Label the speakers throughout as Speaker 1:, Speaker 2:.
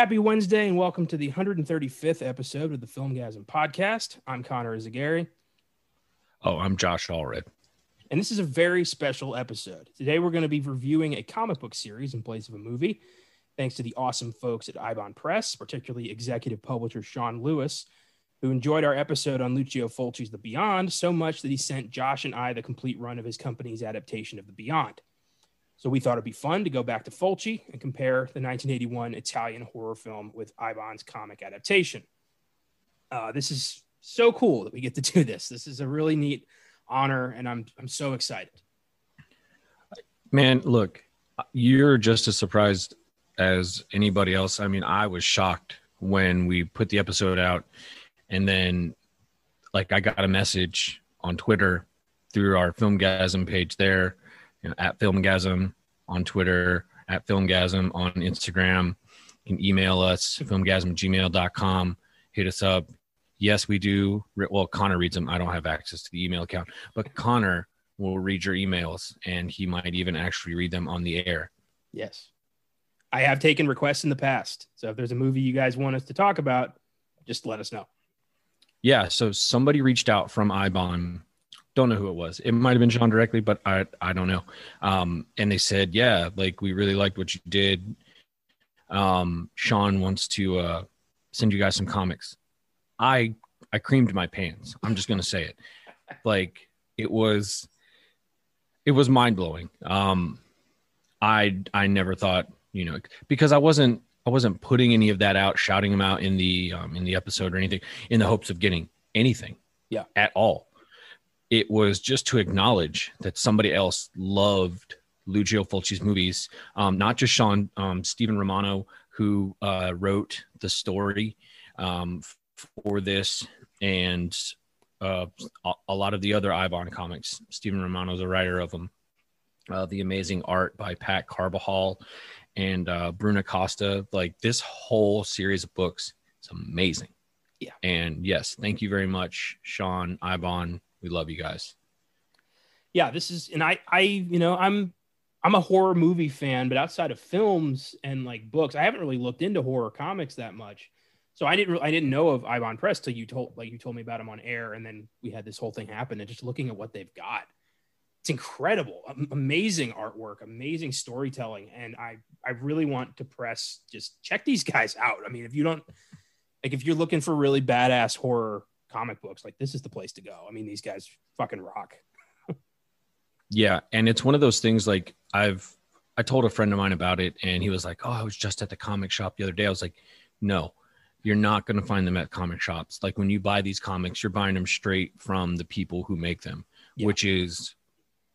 Speaker 1: Happy Wednesday and welcome to the 135th episode of the Filmgazm podcast. I'm Connor Eyzaguirre.
Speaker 2: Oh, I'm Josh Allred.
Speaker 1: And this is a very special episode. Today we're going to be reviewing a comic book series in place of a movie. Thanks to the awesome folks at Eibon Press, particularly executive publisher Shawn Lewis, who enjoyed our episode on Lucio Fulci's The Beyond so much that he sent Josh and I the complete run of his company's adaptation of The Beyond. So we thought it'd be fun to go back to Fulci and compare the 1981 Italian horror film with Eibon's comic adaptation. Uh, this is so cool that we get to do this. This is a really neat honor, and I'm I'm so excited.
Speaker 2: Man, look, you're just as surprised as anybody else. I mean, I was shocked when we put the episode out, and then like I got a message on Twitter through our Filmgazm page there you know, at Filmgazm on Twitter, at Filmgazm on Instagram. You can email us, filmgazm@gmail.com. Hit us up. Yes, we do. Well, Connor reads them. I don't have access to the email account, but Connor will read your emails and he might even actually read them on the air.
Speaker 1: Yes. I have taken requests in the past. So if there's a movie you guys want us to talk about, just let us know.
Speaker 2: Yeah. So somebody reached out from Eibon don't know who it was. It might have been Shawn directly, but I I don't know. Um, and they said, yeah, like we really liked what you did. Um, Shawn wants to uh, send you guys some comics. I I creamed my pants. I'm just gonna say it. Like it was it was mind blowing. Um, I I never thought you know because I wasn't I wasn't putting any of that out, shouting them out in the um, in the episode or anything in the hopes of getting anything.
Speaker 1: Yeah,
Speaker 2: at all it was just to acknowledge that somebody else loved Lucio Fulci's movies. Um, not just Shawn, um, Stephen Romano, who uh, wrote the story um, for this, and uh, a lot of the other Eibon comics. Stephen Romano is a writer of them. Uh, the amazing art by Pat Carbajal and uh, Bruna Costa. Like this whole series of books is amazing.
Speaker 1: Yeah.
Speaker 2: And yes, thank you very much, Shawn Eibon we love you guys.
Speaker 1: Yeah, this is, and I, I, you know, I'm, I'm a horror movie fan, but outside of films and like books, I haven't really looked into horror comics that much. So I didn't, I didn't know of Eibon Press till you told, like you told me about him on air, and then we had this whole thing happen. And just looking at what they've got, it's incredible, amazing artwork, amazing storytelling, and I, I really want to press just check these guys out. I mean, if you don't, like, if you're looking for really badass horror comic books, like this is the place to go. I mean, these guys fucking rock.
Speaker 2: yeah, and it's one of those things like I've I told a friend of mine about it and he was like, "Oh, I was just at the comic shop the other day." I was like, "No. You're not going to find them at comic shops. Like when you buy these comics, you're buying them straight from the people who make them, yeah. which is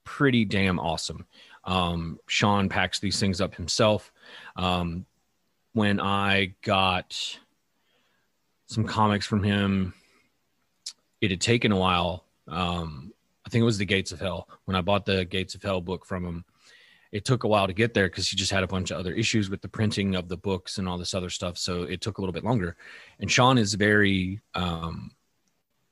Speaker 2: pretty damn awesome." Um, Shawn packs these things up himself. Um, when I got some comics from him it had taken a while. Um, I think it was the Gates of Hell when I bought the Gates of Hell book from him. It took a while to get there because he just had a bunch of other issues with the printing of the books and all this other stuff. So it took a little bit longer. And Shawn is very, um,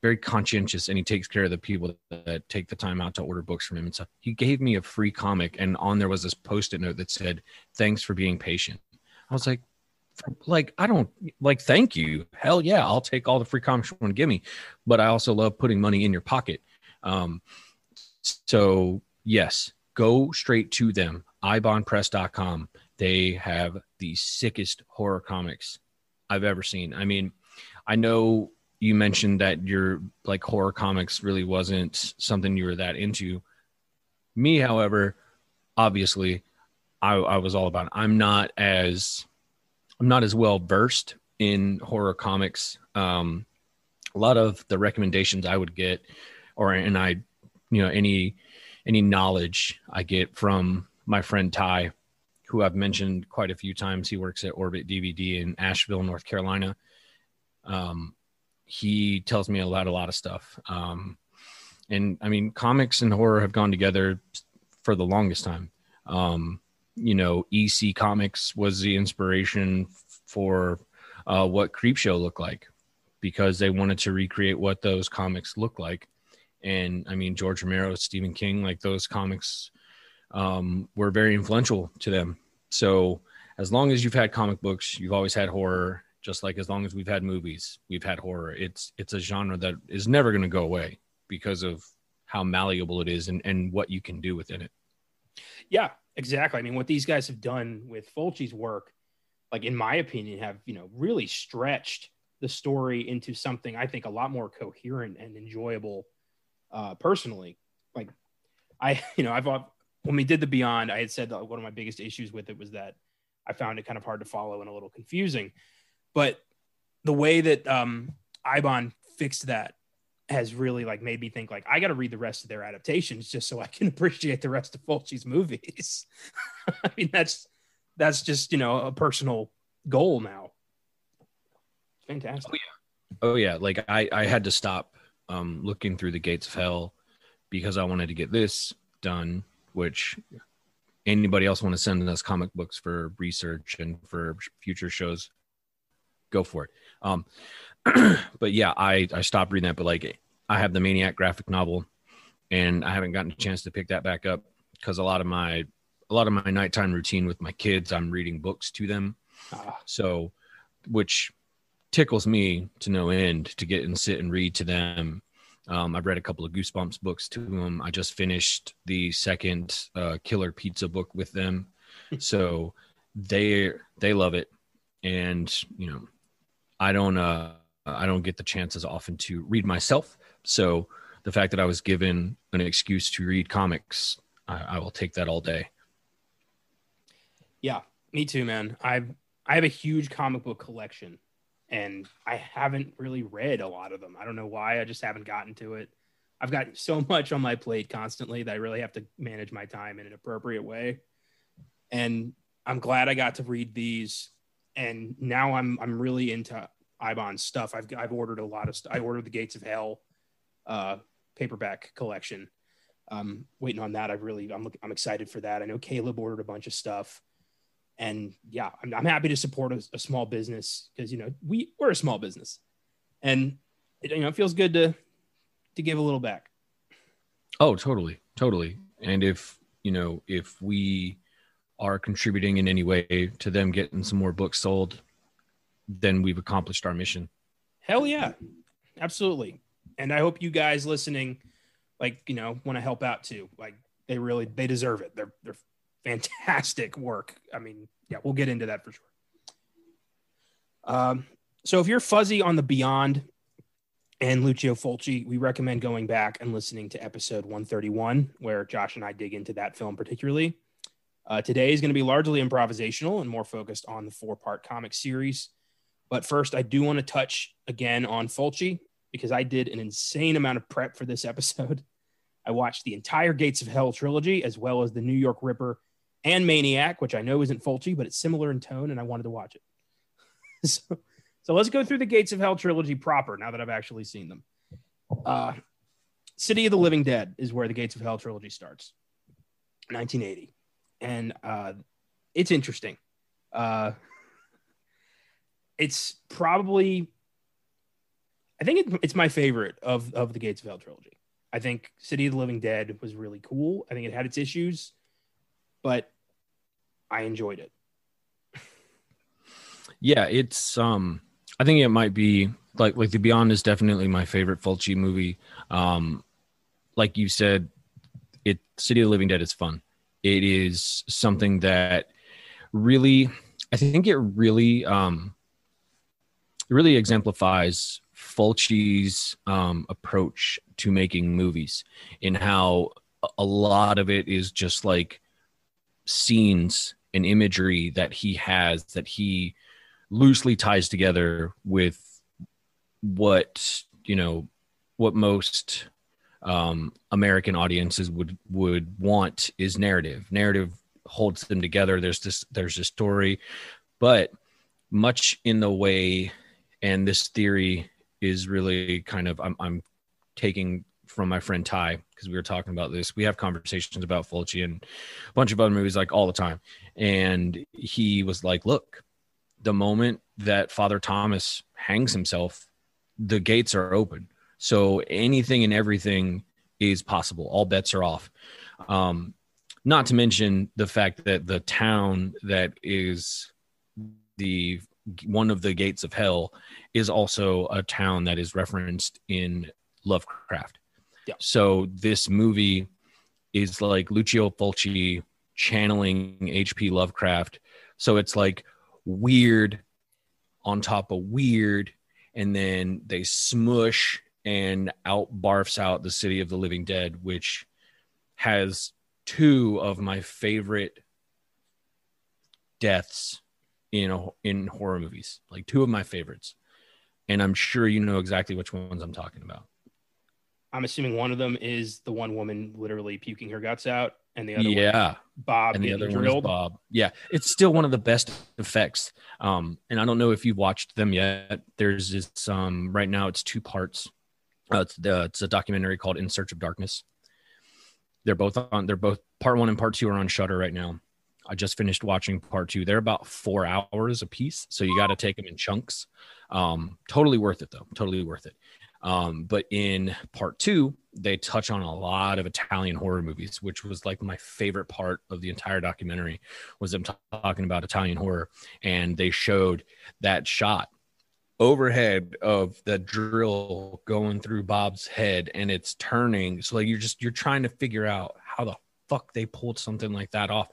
Speaker 2: very conscientious and he takes care of the people that take the time out to order books from him and stuff. He gave me a free comic and on there was this post-it note that said, "Thanks for being patient." I was like, like I don't like thank you. Hell yeah, I'll take all the free comics you want to give me. But I also love putting money in your pocket. Um, so yes, go straight to them. eibonpress.com. They have the sickest horror comics I've ever seen. I mean, I know you mentioned that your like horror comics really wasn't something you were that into. Me, however, obviously, I, I was all about. It. I'm not as I'm not as well versed in horror comics. Um, a lot of the recommendations I would get, or and I, you know, any any knowledge I get from my friend Ty, who I've mentioned quite a few times. He works at Orbit DVD in Asheville, North Carolina. Um, he tells me about a lot of stuff. Um, and I mean, comics and horror have gone together for the longest time. Um, you know, EC Comics was the inspiration for uh, what Creepshow looked like because they wanted to recreate what those comics look like. And I mean, George Romero, Stephen King, like those comics um, were very influential to them. So as long as you've had comic books, you've always had horror. Just like as long as we've had movies, we've had horror. It's it's a genre that is never going to go away because of how malleable it is and, and what you can do within it.
Speaker 1: Yeah, exactly. I mean, what these guys have done with Fulci's work, like in my opinion, have you know really stretched the story into something I think a lot more coherent and enjoyable. Uh, personally, like I, you know, I've when we did the Beyond, I had said that one of my biggest issues with it was that I found it kind of hard to follow and a little confusing. But the way that um, Eibon fixed that has really like made me think like I got to read the rest of their adaptations just so I can appreciate the rest of Fulci's movies. I mean that's that's just you know a personal goal now. Fantastic.
Speaker 2: Oh yeah, oh yeah. Like I I had to stop um, looking through the gates of hell because I wanted to get this done, which anybody else want to send us comic books for research and for future shows, go for it. Um, but yeah, I I stopped reading that. But like, I have the Maniac graphic novel, and I haven't gotten a chance to pick that back up because a lot of my a lot of my nighttime routine with my kids, I'm reading books to them. Ah. So, which tickles me to no end to get and sit and read to them um, I've read a couple of Goosebumps books to them. I just finished the second uh, Killer Pizza book with them, so they they love it, and you know, I don't uh, Uh, I don't get the chances often to read myself. So the fact that I was given an excuse to read comics, I, I will take that all day.
Speaker 1: Yeah, me too, man. I've I have a huge comic book collection and I haven't really read a lot of them. I don't know why. I just haven't gotten to it. I've got so much on my plate constantly that I really have to manage my time in an appropriate way. And I'm glad I got to read these. And now I'm I'm really into Eibon's stuff. I've I've ordered a lot of stuff. I ordered the Gates of Hell uh, paperback collection. Um, waiting on that. I really I'm I'm excited for that. I know Caleb ordered a bunch of stuff and yeah i'm, I'm happy to support a, a small business because you know we we're a small business and it, you know it feels good to to give a little back
Speaker 2: oh totally totally and if you know if we are contributing in any way to them getting some more books sold then we've accomplished our mission
Speaker 1: hell yeah absolutely and i hope you guys listening like you know want to help out too like they really they deserve it they're they're fantastic work. I mean, yeah, we'll get into that for sure. Um, so if you're fuzzy on the Beyond and Lucio Fulci, we recommend going back and listening to episode 131, where Josh and I dig into that film particularly. Uh, today is going to be largely improvisational and more focused on the four part comic series. But first, I do want to touch again on Fulci because I did an insane amount of prep for this episode. I watched the entire Gates of Hell trilogy as well as the New York Ripper and Maniac, which I know isn't Fulci, but it's similar in tone, and I wanted to watch it. so, so let's go through the Gates of Hell trilogy proper now that I've actually seen them. Uh, City of the Living Dead is where the Gates of Hell trilogy starts, 1980, and uh, it's interesting. Uh, it's probably, I think it, it's my favorite of of the Gates of Hell trilogy. I think City of the Living Dead was really cool. I think it had its issues, but I enjoyed it.
Speaker 2: yeah, it's um I think it might be like like the Beyond is definitely my favorite Fulci movie. Um like you said, it City of the Living Dead is fun. It is something that really I think it really um really exemplifies Fulci's um, approach to making movies in how a lot of it is just like scenes and imagery that he has that he loosely ties together with what you know what most um, American audiences would would want is narrative. Narrative holds them together. There's this there's a story, but much in the way, and this theory is really kind of I'm, I'm taking from my friend Ty because we were talking about this. We have conversations about Fulci and a bunch of other movies like all the time. And he was like, look, the moment that Father Thomas hangs himself, the gates are open. So anything and everything is possible. All bets are off. Um, not to mention the fact that the town that is the one of the gates of hell is also a town that is referenced in Lovecraft.
Speaker 1: Yeah.
Speaker 2: So this movie is like Lucio Fulci channeling H.P. Lovecraft. So it's like weird on top of weird, and then they smush and out barfs out the City of the Living Dead, which has two of my favorite deaths in a, in horror movies, like two of my favorites. And I'm sure you know exactly which ones I'm talking about.
Speaker 1: I'm assuming one of them is the one woman literally puking her guts out, and the other
Speaker 2: yeah,
Speaker 1: one, Bob,
Speaker 2: and the other one
Speaker 1: drilled.
Speaker 2: Bob. Yeah, it's still one of the best effects. Um, and I don't know if you've watched them yet. There's this um right now it's two parts. Uh, it's the it's a documentary called In Search of Darkness. They're both on. They're both part one and part two are on Shudder right now. I just finished watching part two. They're about four hours a piece, so you got to take them in chunks. Um, totally worth it though. Totally worth it. Um, but in part two, they touch on a lot of Italian horror movies, which was like my favorite part of the entire documentary was them talking about Italian horror. And they showed that shot overhead of the drill going through Bob's head and it's turning. So like you're just you're trying to figure out how the fuck they pulled something like that off.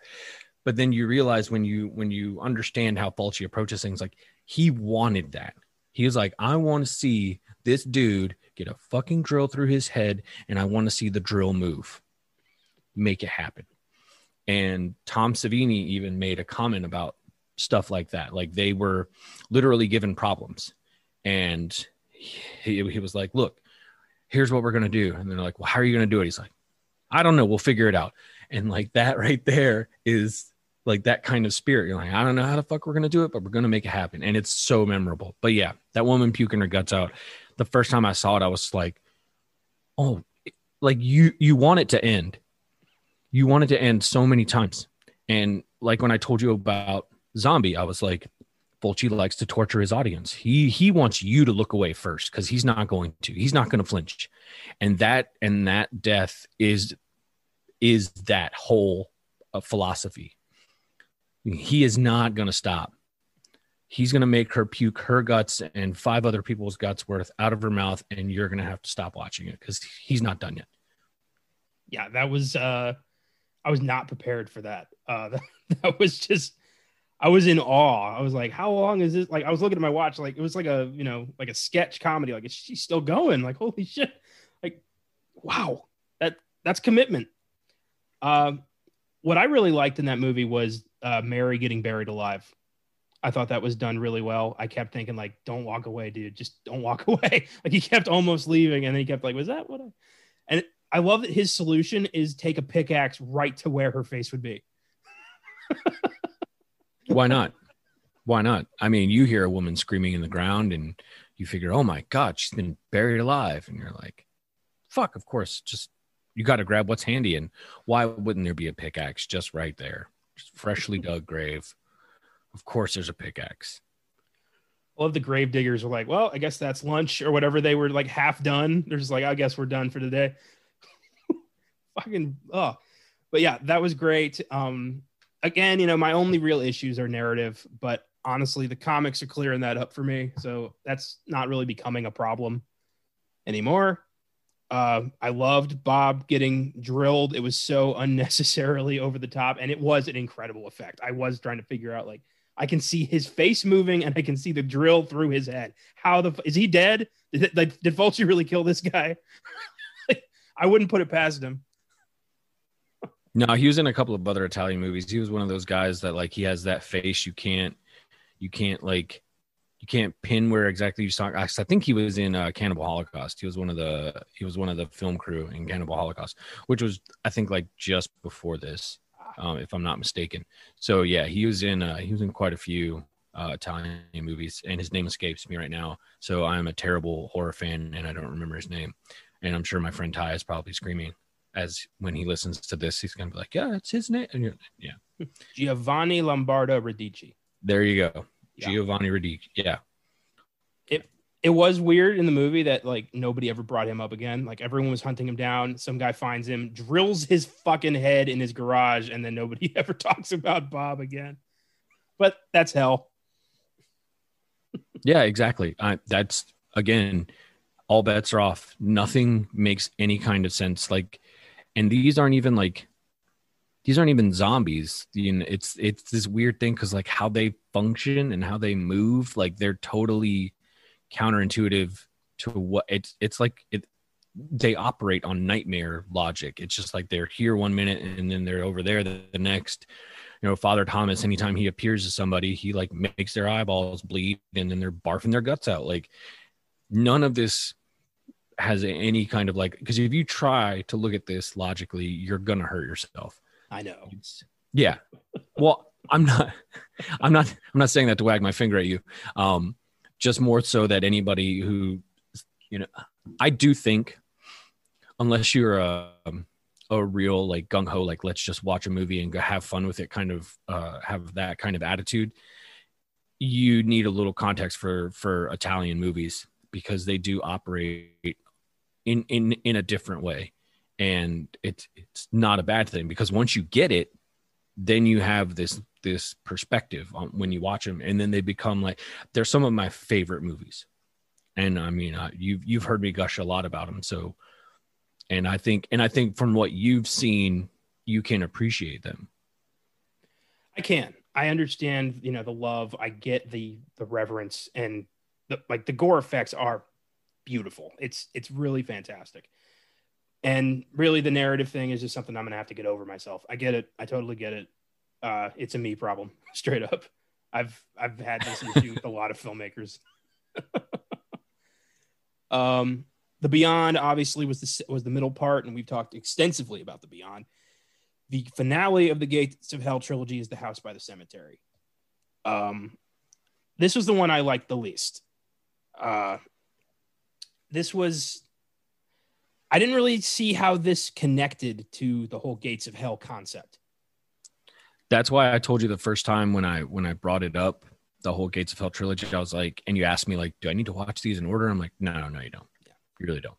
Speaker 2: But then you realize when you when you understand how Fulci approaches things, like he wanted that. He was like, I want to see this dude get a fucking drill through his head, and I want to see the drill move. Make it happen. And Tom Savini even made a comment about stuff like that. Like they were literally given problems. And he, he was like, Look, here's what we're going to do. And they're like, Well, how are you going to do it? He's like, I don't know. We'll figure it out. And like that right there is like that kind of spirit. You're like, I don't know how the fuck we're to do it, but we're to make it happen. And it's so memorable. But yeah, that woman puking her guts out. The first time I saw it, I was like, oh, like you, you want it to end. You want it to end so many times. And like when I told you about Zombie, I was like, Fulci likes to torture his audience. He he wants you to look away first because he's not going to. He's not going to flinch, and that and that death is is that whole uh, philosophy. He is not going to stop. He's going to make her puke her guts and five other people's guts worth out of her mouth, and you're going to have to stop watching it because he's not done yet.
Speaker 1: Yeah, that was. uh I was not prepared for that. Uh that, that was just. I was in awe. I was like, "How long is this?" Like, I was looking at my watch. Like, it was like a you know like a sketch comedy. Like, is she still going? Like, holy shit! Like, wow, that that's commitment. Um, what I really liked in that movie was uh, Mary getting buried alive. I thought that was done really well. I kept thinking like, "Don't walk away, dude. Just don't walk away." like he kept almost leaving, and then he kept like, "Was that what?" I... And I love that his solution is take a pickaxe right to where her face would be.
Speaker 2: Why not? Why not? I mean, you hear a woman screaming in the ground, and you figure, "Oh my god, she's been buried alive," and you're like, "Fuck, of course." Just you got to grab what's handy, and why wouldn't there be a pickaxe just right there, just freshly dug grave? Of course, there's a pickaxe.
Speaker 1: All of the grave diggers were like, well, I guess that's lunch or whatever. They were like half done. They're just like, I guess we're done for today. Fucking, oh, but yeah, that was great. Um, again, you know, my only real issues are narrative, but honestly, the comics are clearing that up for me. So that's not really becoming a problem anymore. Uh, I loved Bob getting drilled. It was so unnecessarily over the top, and it was an incredible effect. I was trying to figure out like I can see his face moving, and I can see the drill through his head. How the is he dead? Did, like, did Fulci really kill this guy? I wouldn't put it past him.
Speaker 2: No, he was in a couple of other Italian movies. He was one of those guys that like he has that face you can't you can't like you can't pin where exactly you saw. I think he was in uh, Cannibal Holocaust. He was one of the he was one of the film crew in Cannibal Holocaust, which was I think like just before this, um, if I'm not mistaken. So yeah, he was in uh, he was in quite a few uh, Italian movies, and his name escapes me right now. So I'm a terrible horror fan, and I don't remember his name. And I'm sure my friend Ty is probably screaming as when he listens to this, he's gonna be like, "Yeah, it's his name." Yeah,
Speaker 1: Giovanni Lombardo Radici.
Speaker 2: there you go,
Speaker 1: Yeah.
Speaker 2: Giovanni Radici. Yeah,
Speaker 1: It it was weird in the movie that like nobody ever brought him up again. Like everyone was hunting him down. Some guy finds him, drills his fucking head in his garage, and then nobody ever talks about Bob again. But that's hell.
Speaker 2: yeah, exactly. I, that's again, all bets are off. Nothing makes any kind of sense. Like, and these aren't even like these aren't even zombies. You know, it's it's this weird thing because like how they function and how they move, like they're totally counterintuitive to what it's it's like it they operate on nightmare logic. It's just like they're here one minute and then they're over there the, the next. You know father thomas anytime he appears to somebody he like makes their eyeballs bleed and then they're barfing their guts out. Like none of this has any kind of like because if you try to look at this logically you're gonna hurt yourself
Speaker 1: i know.
Speaker 2: Yeah. Well i'm not i'm not i'm not saying that to wag my finger at you. Um just more so that anybody who you know i do think unless you're a a real like gung ho like let's just watch a movie and have fun with it kind of uh have that kind of attitude you need a little context for for italian movies because they do operate in in in a different way and it's it's not a bad thing because once you get it then you have this this perspective on when you watch them. And then they become like they're some of my favorite movies. And i mean uh, you've you've heard me gush a lot about them so and i think and i think from what you've seen you can appreciate them.
Speaker 1: I can. I understand you know the love. I get the the reverence and the like the gore effects are beautiful. It's it's really fantastic and really the narrative thing is just something i'm gonna have to get over myself i get it i totally get it uh, it's a me problem, straight up. I've I've had this issue with a lot of filmmakers. um, the Beyond obviously was the was the middle part, and we've talked extensively about the Beyond. The finale of the Gates of Hell trilogy is the House by the Cemetery. Um, this was the one I liked the least. Uh, this was I didn't really see how this connected to the whole Gates of Hell concept
Speaker 2: that's why I told you the first time when I when I brought it up, the whole Gates of Hell trilogy. I was like, and you asked me like, do I need to watch these in order? I'm like, no, no, no, you don't. Yeah, you really don't.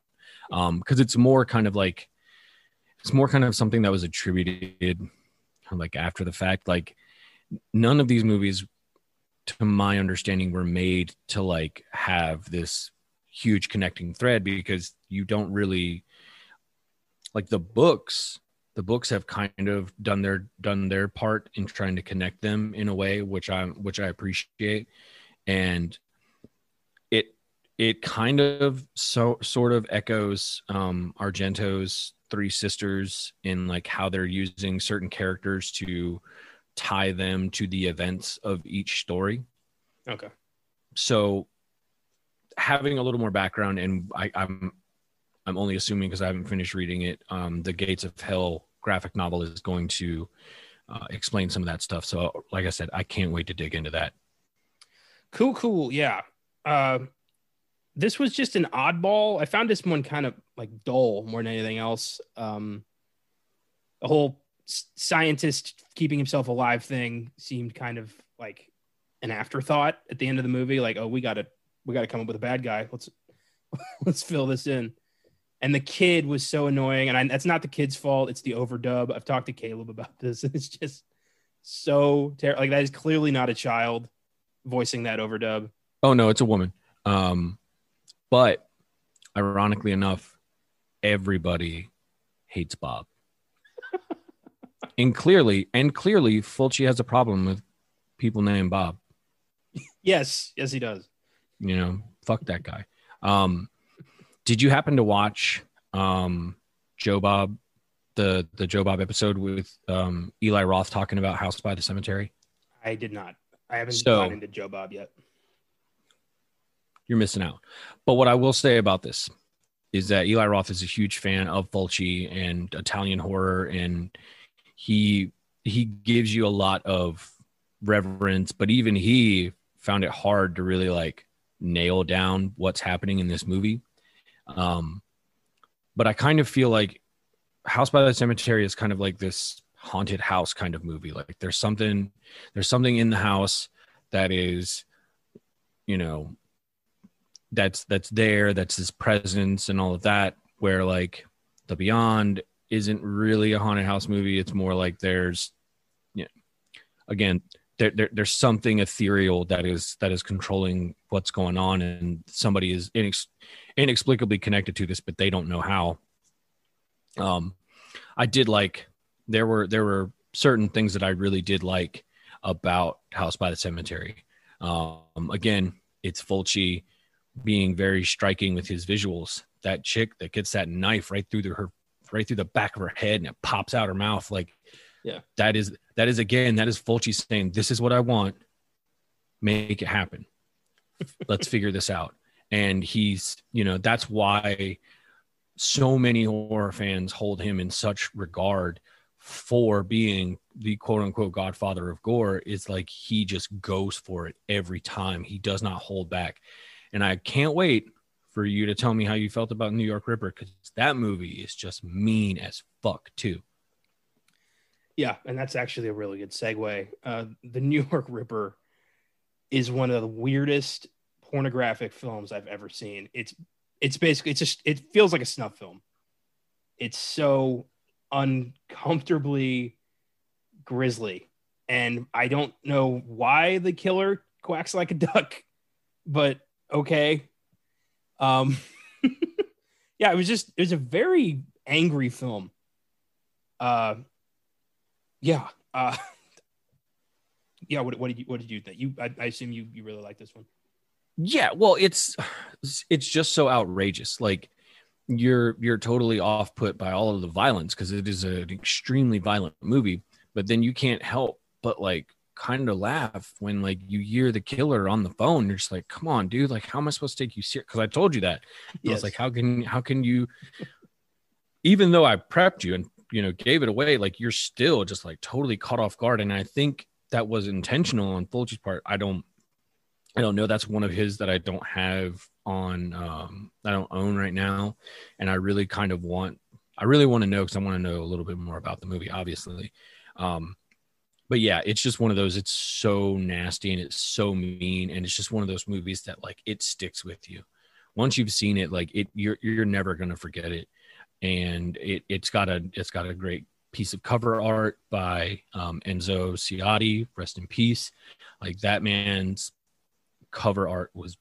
Speaker 2: Um, because it's more kind of like it's more kind of something that was attributed like after the fact. Like none of these movies, to my understanding, were made to like have this huge connecting thread because you don't really like the books the books have kind of done their done their part in trying to connect them in a way which i which i appreciate. And it it kind of so sort of echoes um argento's three sisters in like how they're using certain characters to tie them to the events of each story.
Speaker 1: Okay.
Speaker 2: So having a little more background and I, i'm I'm only assuming because I haven't finished reading it. Um, the Gates of Hell graphic novel is going to uh, explain some of that stuff. So, like I said, I can't wait to dig into that.
Speaker 1: Cool, cool. Yeah. Uh, this was just an oddball. I found this one kind of like dull more than anything else. Um, the whole scientist keeping himself alive thing seemed kind of like an afterthought at the end of the movie. Like, oh, we got to we got to come up with a bad guy. Let's let's fill this in. And the kid was so annoying and I, that's not the kid's fault it's the overdub. I've talked to caleb about this. It's just so terrible like that is clearly not a child voicing that overdub.
Speaker 2: Oh no it's a woman. Um but ironically enough everybody hates bob. And clearly and clearly fulci has a problem with people named bob.
Speaker 1: Yes yes he does
Speaker 2: you know fuck that guy um did you happen to watch um, Joe Bob, the the Joe Bob episode with um, Eli Roth talking about House by the Cemetery?
Speaker 1: I did not. I haven't so, gone into Joe Bob yet.
Speaker 2: You're missing out. But what I will say about this is that Eli Roth is a huge fan of Fulci and Italian horror, and he he gives you a lot of reverence. But even he found it hard to really like nail down what's happening in this movie. Um, but I kind of feel like House by the Cemetery is kind of like this haunted house kind of movie. Like there's something, there's something in the house that is, you know, that's that's there that's his presence and all of that where like the beyond isn't really a haunted house movie it's more like there's you know, again there, there, there's something ethereal that is that is controlling what's going on and somebody is inex- inexplicably connected to this but they don't know how. Um i did like there were there were certain things that i really did like about house by the cemetery. Um again it's fulci being very striking with his visuals. That chick that gets that knife right through the, her right through the back of her head and it pops out her mouth like
Speaker 1: Yeah.
Speaker 2: that is that is again that is fulci saying this is what i want. Make it happen. Let's figure this out. And he's you know that's why so many horror fans hold him in such regard for being the quote unquote godfather of gore. Is like he just goes for it every time. He does not hold back. And i can't wait for you to tell me how you felt about new york ripper because that movie is just mean as fuck too
Speaker 1: Yeah, and that's actually a really good segue. Uh, the New York Ripper is one of the weirdest pornographic films I've ever seen. It's it's basically it's just it feels like a snuff film. It's so uncomfortably grisly, and I don't know why the killer quacks like a duck, but okay. Um, yeah, it was just it was a very angry film. Uh, yeah. Uh, yeah. What, what did you What did you think? You, I, I assume you you really like this one.
Speaker 2: Yeah, well, it's it's just so outrageous. Like you're you're totally off put by all of the violence because it is an extremely violent movie, but then you can't help but like kind of laugh when like you hear the killer on the phone. You're just like, come on, dude, like how am I supposed to take you serious? Because I told you that. I
Speaker 1: Yes.
Speaker 2: was like, how can how can you even though I prepped you and you know gave it away, like you're still just like totally caught off guard. And I think that was intentional on Fulci's part. I don't I don't know. That's one of his that I don't have on um I don't own right now. And I really kind of want I really want to know because I want to know a little bit more about the movie, obviously. Um but yeah, it's just one of those, it's so nasty and it's so mean. And it's just one of those movies that like it sticks with you. Once you've seen it, like it you're you're never gonna forget it. And it it's got a it's got a great piece of cover art by um, Enzo Sciotti, rest in peace. Like that man's cover art was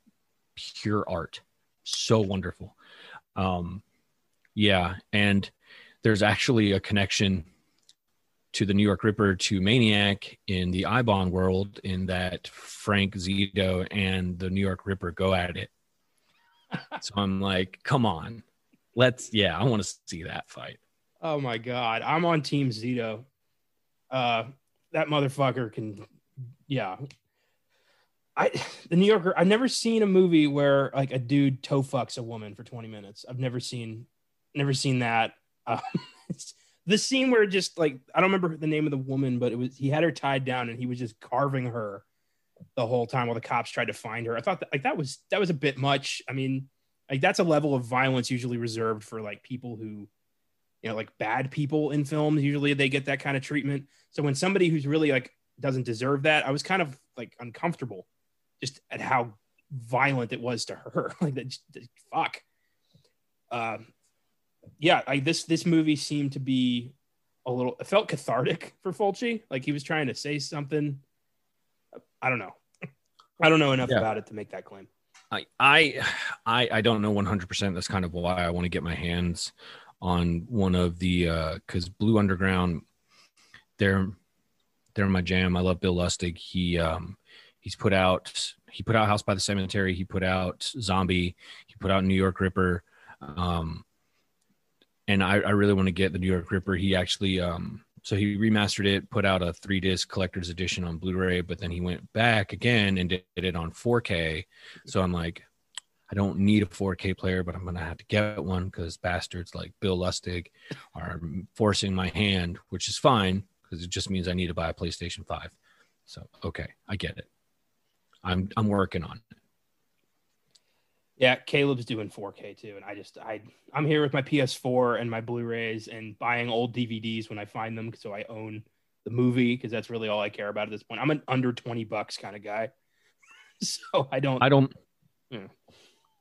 Speaker 2: pure art, so wonderful. Um, yeah, and there's actually a connection to the New York Ripper to Maniac in the Eibon world, in that Frank Zito and the New York Ripper go at it. so I'm like, come on, let's yeah, I want to see that fight.
Speaker 1: Oh my god, I'm on Team Zito. Uh, that motherfucker can, yeah. I the New Yorker. I've never seen a movie where like a dude toe fucks a woman for 20 minutes. I've never seen, never seen that. Uh, the scene where just like I don't remember the name of the woman, but it was he had her tied down and he was just carving her the whole time while the cops tried to find her. I thought that like that was that was a bit much. I mean, like that's a level of violence usually reserved for like people who you know like bad people in films. Usually they get that kind of treatment. So when somebody who's really like doesn't deserve that i was kind of like uncomfortable just at how violent it was to her. Like that fuck. Um yeah like this this movie seemed to be a little it felt cathartic for fulci. Like he was trying to say something. I don't know. I don't know enough
Speaker 2: Yeah.
Speaker 1: about it to make that claim
Speaker 2: I I I don't know 100%. That's kind of why I want to get my hands on one of the uh cuz Blue Underground they're they're my jam. I love Bill Lustig. He um he's put out he put out House by the Cemetery, he put out Zombie, he put out New York Ripper. Um and I, I really want to get the New York Ripper. He actually um so he remastered it, put out a three disc collector's edition on Blu-ray, but then he went back again and did it on 4K. So I'm like, I don't need a 4K player, but I'm gonna have to get one because bastards like Bill Lustig are forcing my hand, which is fine because it just means I need to buy a PlayStation 5. So okay, I get it. I'm I'm working on it.
Speaker 1: Yeah, Caleb's doing 4K too, and I just I I'm here with my PS4 and my Blu-rays and buying old DVDs when I find them, so I own the movie because that's really all I care about at this point. I'm an under 20 bucks kind of guy, so I don't.
Speaker 2: I don't.
Speaker 1: Yeah.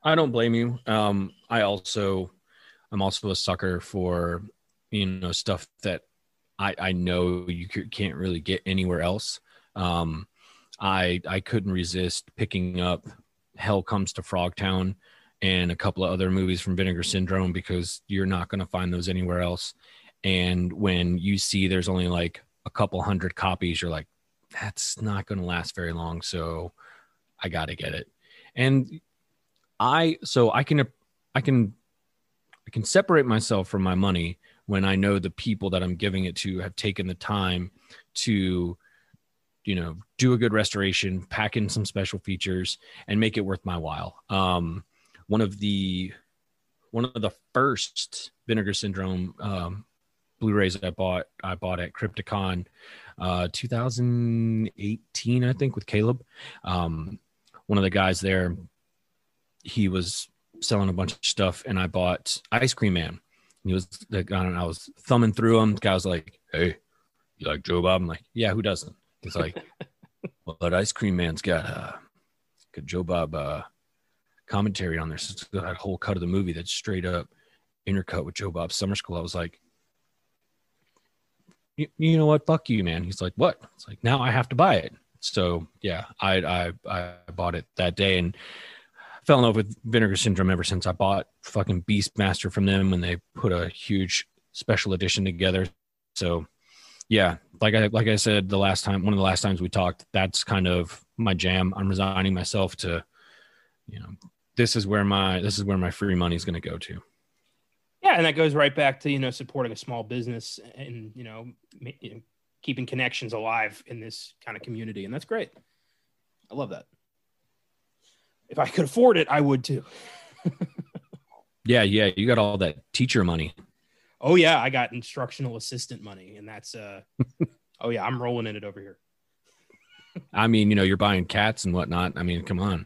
Speaker 2: I don't blame you. Um, I also, I'm also a sucker for, you know, stuff that I I know you can't really get anywhere else. Um, I I couldn't resist picking up Hell Comes to Frogtown and a couple of other movies from Vinegar Syndrome because you're not going to find those anywhere else. And when you see there's only like a couple hundred copies, you're like, that's not going to last very long. So I got to get it. And I, so I can, I can, I can separate myself from my money when I know the people that I'm giving it to have taken the time to, you know, do a good restoration, pack in some special features, and make it worth my while. Um, one of the one of the first Vinegar Syndrome um, Blu-rays I bought I bought at Crypticon, uh, 2018, I think, with Caleb. Um, one of the guys there, he was selling a bunch of stuff, and I bought Ice Cream Man. He was the guy, and I was thumbing through him. The guy was like, "Hey, you like Joe Bob?" I'm like, "Yeah, who doesn't?" He's like, "Well, that Ice Cream Man's got uh, got Joe Bob uh, commentary on this. It's that whole cut of the movie that's straight up intercut with Joe Bob Summer School. I was like, you, you know what? Fuck you, man. He's like, what? It's like, now I have to buy it. So yeah, I, I, I bought it that day and fell in love with Vinegar Syndrome ever since I bought fucking Beastmaster from them when they put a huge special edition together. So yeah, like I like I said the last time, one of the last times we talked, that's kind of my jam. I'm resigning myself to, you know, this is where my this is where my free money is going to go to.
Speaker 1: Yeah, and that goes right back to you know supporting a small business and you know, you know keeping connections alive in this kind of community, and that's great. I love that. If I could afford it, I would too.
Speaker 2: yeah, yeah, you got all that teacher money.
Speaker 1: Oh yeah, I got instructional assistant money, and that's uh, oh yeah, I'm rolling in it over here.
Speaker 2: I mean, you know, you're buying cats and whatnot. I mean, come on.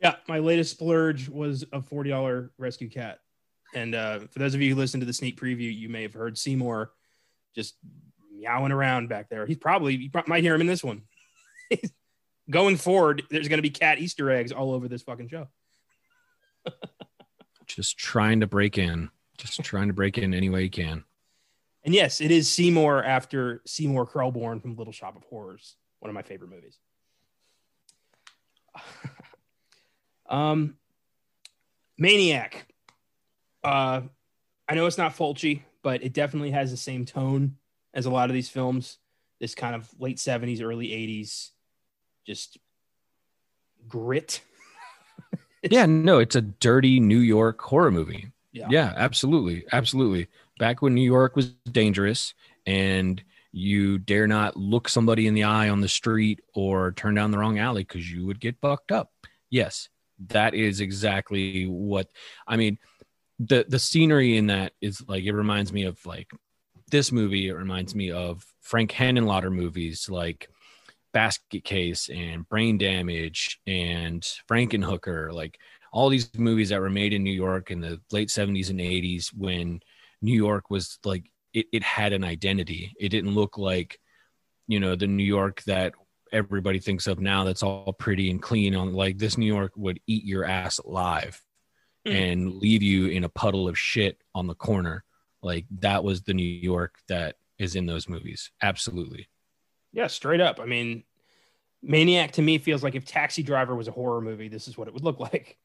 Speaker 1: Yeah, my latest splurge was a forty dollar rescue cat, and uh, for those of you who listened to the sneak preview, you may have heard Seymour just meowing around back there. He's probably you might hear him in this one. Going forward, there's going to be cat Easter eggs all over this fucking show.
Speaker 2: just trying to break in, just trying to break in any way you can.
Speaker 1: And yes, it is Seymour after Seymour Krelborn from Little Shop of Horrors, one of my favorite movies. Um, Maniac. Uh, I know it's not Fulci, but it definitely has the same tone as a lot of these films. This kind of late 70s, early 80s, just grit.
Speaker 2: Yeah, no, it's a dirty New York horror movie. Yeah. yeah, absolutely. Absolutely. Back when New York was dangerous and you dare not look somebody in the eye on the street or turn down the wrong alley because you would get bucked up. Yes, that is exactly what I mean. The the scenery in that is like it reminds me of like this movie. It reminds me of Frank Henenlotter movies like Basket Case and Brain Damage and Frankenhooker, like all these movies that were made in New York in the late 70s and 80s when New York was like it, it had an identity. It didn't look like, you know, the New York that everybody thinks of now that's all pretty and clean on like this New York would eat your ass alive mm. and leave you in a puddle of shit on the corner. Like that was the New York that is in those movies. Absolutely.
Speaker 1: Yeah, straight up. I mean, Maniac to me feels like if Taxi Driver was a horror movie, this is what it would look like.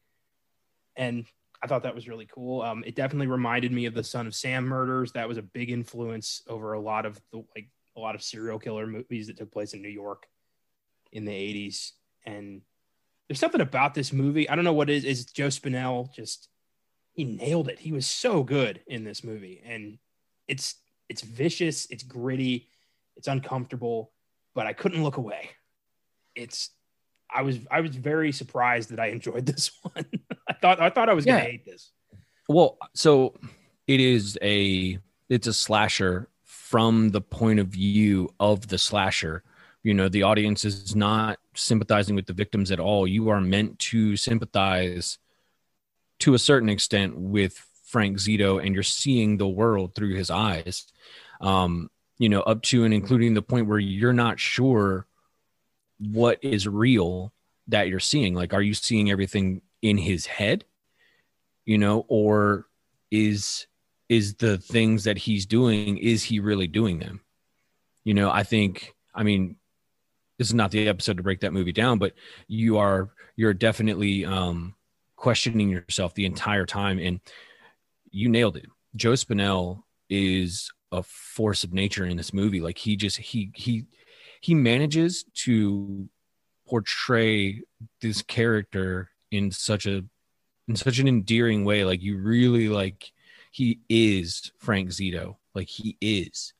Speaker 1: And I thought that was really cool. Um, it definitely reminded me of the Son of Sam murders. That was a big influence over a lot of the like a lot of serial killer movies that took place in New York in the 80s. And there's something about this movie. I don't know what it is. Is Joe Spinell just he nailed it. He was so good in this movie. And it's it's vicious, it's gritty, it's uncomfortable, but I couldn't look away. It's I was I was very surprised that I enjoyed this one. I thought I thought I was gonna hate this.
Speaker 2: Well, so it is a it's a slasher from the point of view of the slasher you know the audience is not sympathizing with the victims at all you are meant to sympathize to a certain extent with frank zito and you're seeing the world through his eyes um you know up to and including the point where you're not sure what is real that you're seeing. Like are you seeing everything in his head you know or is is the things that he's doing is he really doing them? You know i think i mean this is not the episode to break that movie down but you are you're definitely um questioning yourself the entire time and you nailed it. Joe spinell is a force of nature in this movie. Like he just he he he manages to portray this character in such a in such an endearing way. Like you really like he is frank zito. Like he is.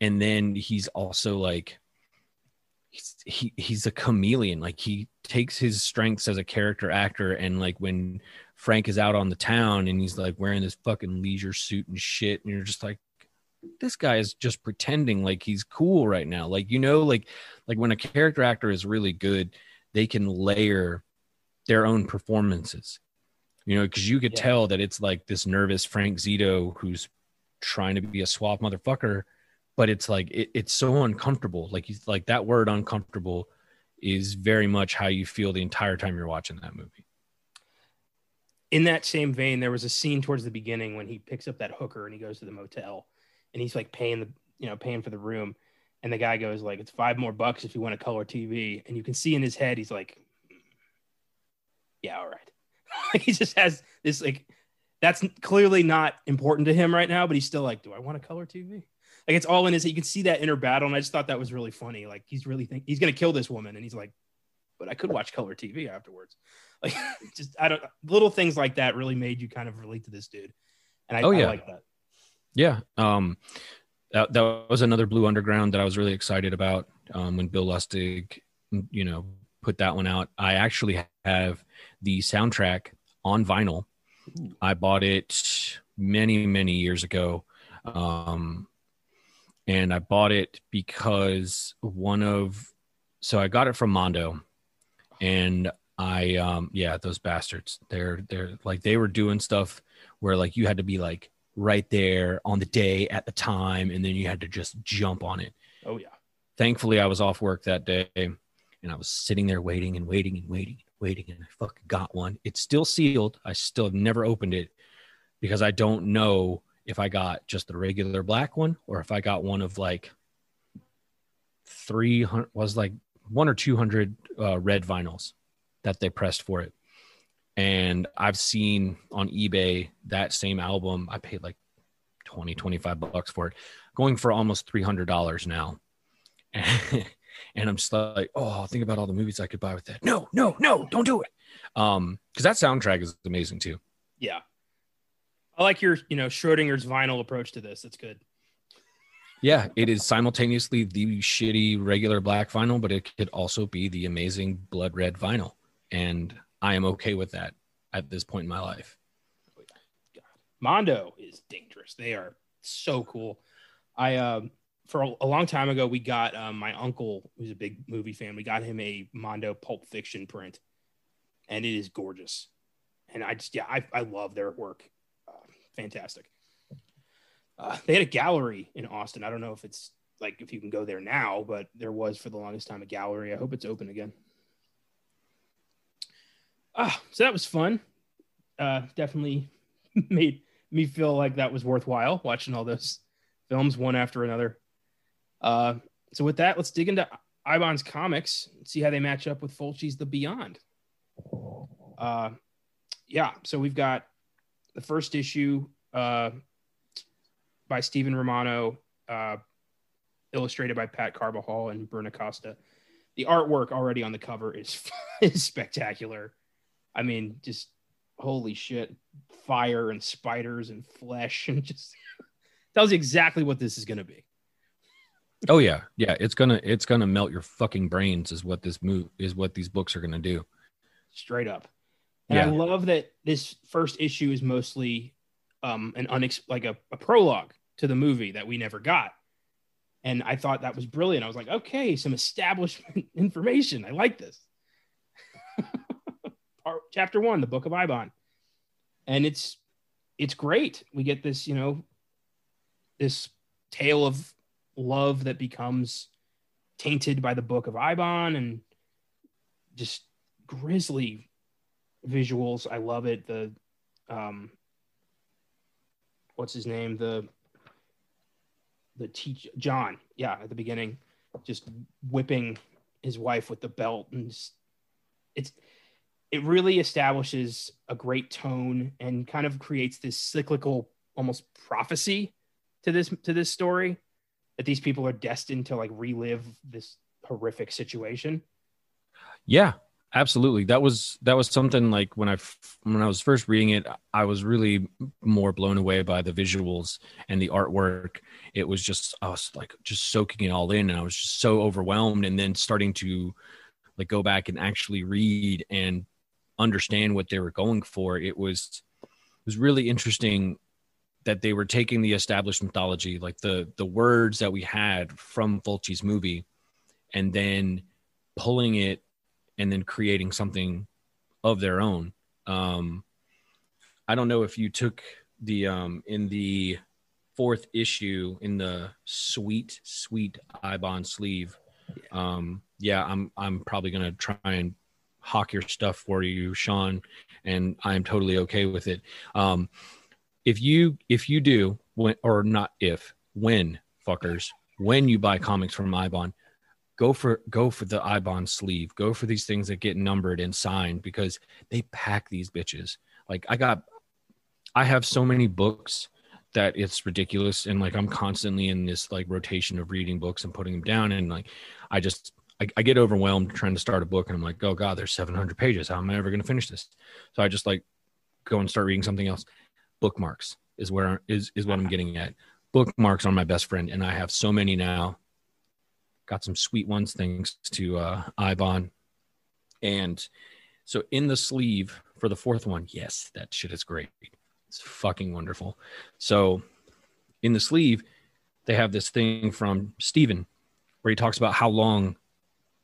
Speaker 2: And then he's also like he's he, he's a chameleon. Like he takes his strengths as a character actor and like when frank is out on the town and he's like wearing this fucking leisure suit and shit and you're just like this guy is just pretending like he's cool right now. Like you know like like when a character actor is really good they can layer their own performances you know because you could yeah. tell that it's like this nervous frank zito who's trying to be a suave motherfucker but it's like it, it's so uncomfortable. Like he's like that word uncomfortable is very much how you feel the entire time you're watching that movie.
Speaker 1: In that same vein there was a scene towards the beginning when he picks up that hooker and he goes to the motel and he's like paying the you know paying for the room. And the guy goes like it's five more bucks if you want a color tv and you can see in his head he's like yeah all right. Like he just has this like that's clearly not important to him right now but he's still like do i want a color tv like it's all in his you can see that inner battle and i just thought that was really funny. Like he's really think he's gonna kill this woman and he's like but i could watch color tv afterwards. Like just i don't little things like that really made you kind of relate to this dude. And i, oh, yeah. I like that
Speaker 2: yeah. Um, that, that was another Blue Underground that I was really excited about um, when Bill Lustig, you know, put that one out. I actually have the soundtrack on vinyl. I bought it many, many years ago. Um, and I bought it because one of, so I got it from Mondo and I, um, yeah, those bastards, they're, they're like, they were doing stuff where like you had to be like right there on the day at the time and then you had to just jump on it.
Speaker 1: Oh yeah.
Speaker 2: Thankfully i was off work that day and i was sitting there waiting and waiting and waiting and waiting and i fucking got one. It's still sealed. I still have never opened it because i don't know if i got just the regular black one or if i got one of like 300 was like one or 200 uh, red vinyls that they pressed for it and I've seen on eBay that same album. I paid like 20, 25 bucks for it, going for almost $300 now. And, I'm just like, oh, think about all the movies I could buy with that. No, no, no, don't do it. Um, because that soundtrack is amazing too.
Speaker 1: Yeah. I like your, you know, Schrodinger's vinyl approach to this. That's good.
Speaker 2: Yeah, it is simultaneously the shitty regular black vinyl, but it could also be the amazing blood red vinyl. And I am okay with that at this point in my life.
Speaker 1: God. Mondo is dangerous. They are so cool. I um for a, a long time ago we got um, my uncle who's a big movie fan. We got him a Mondo Pulp Fiction print, and it is gorgeous. And I just yeah I I love their work. Uh, fantastic. Uh, they had a gallery in Austin. I don't know if it's like if you can go there now, but there was for the longest time a gallery. I hope it's open again ah, so that was fun. Uh, definitely made me feel like that was worthwhile watching all those films one after another. Uh, so with that, let's dig into Eibon's comics and see how they match up with Fulci's The Beyond. Uh, yeah, so we've got the first issue uh, by Stephen Romano, uh, illustrated by Pat Carbajal and Bruna Costa. The artwork already on the cover is, is spectacular. I mean, just holy shit, fire and spiders and flesh and just tells you exactly what this is going to be.
Speaker 2: Oh yeah, yeah. It's gonna it's gonna melt your fucking brains. Is what this move is. What these books are gonna do.
Speaker 1: Straight up. And yeah. I love that this first issue is mostly um an unex like a, a prologue to the movie that we never got. And I thought that was brilliant. I was like, okay, some establishment information. I like this chapter one, the Book of Eibon. and it's it's great. We get this, you know, this tale of love that becomes tainted by the Book of Eibon and just grisly visuals. I love it. The um, what's his name? The the teach John, yeah, at the beginning, just whipping his wife with the belt, and just, it's it really establishes a great tone and kind of creates this cyclical almost prophecy to this to this story that these people are destined to like relive this horrific situation.
Speaker 2: Yeah absolutely. That was that was something like when i when i was first reading it i was really more blown away by the visuals and the artwork. It was just i was like just soaking it all in and i was just so overwhelmed and then starting to like go back and actually read and understand what they were going for it was it was really interesting that they were taking the established mythology like the the words that we had from Fulci's movie and then pulling it and then creating something of their own. Um, I don't know if you took the um, in the fourth issue in the sweet sweet Eibon sleeve. Um, yeah, I'm I'm probably gonna try and hawk your stuff for you, Shawn, and I'm totally okay with it. Um, if you if you do when or not if when fuckers when you buy comics from Eibon, go for go for the Eibon sleeve. Go for these things that get numbered and signed because they pack these bitches. Like I got I have so many books that it's ridiculous and like I'm constantly in this like rotation of reading books and putting them down and like I just I, I get overwhelmed trying to start a book and I'm like, oh god, there's 700 pages. How am I ever going to finish this? So I just like go and start reading something else. Bookmarks is where is is what I'm getting at. Bookmarks are my best friend, and I have so many now got some sweet ones thanks to uh, Eibon. And so in the sleeve for the fourth one, yes, that shit is great. It's fucking wonderful. So in the sleeve, they have this thing from Stephen where he talks about how long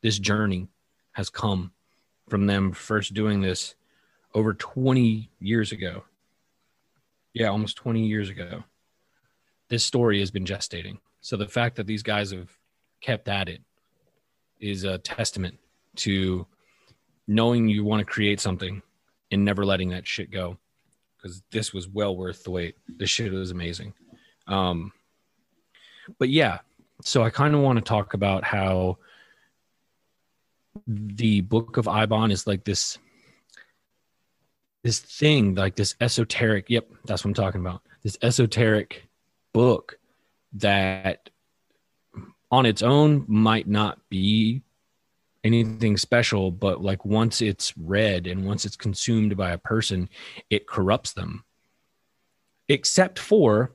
Speaker 2: this journey has come from them first doing this over 20 years ago. Yeah, almost 20 years ago. This story has been gestating. So the fact that these guys have kept at it is a testament to knowing you want to create something and never letting that shit go because this was well worth the wait this shit was amazing um but yeah so i kind of want to talk about how the book of Eibon is like this this thing like this esoteric yep that's what i'm talking about this esoteric book that on its own might not be anything special, but like once it's read and once it's consumed by a person, it corrupts them. Except for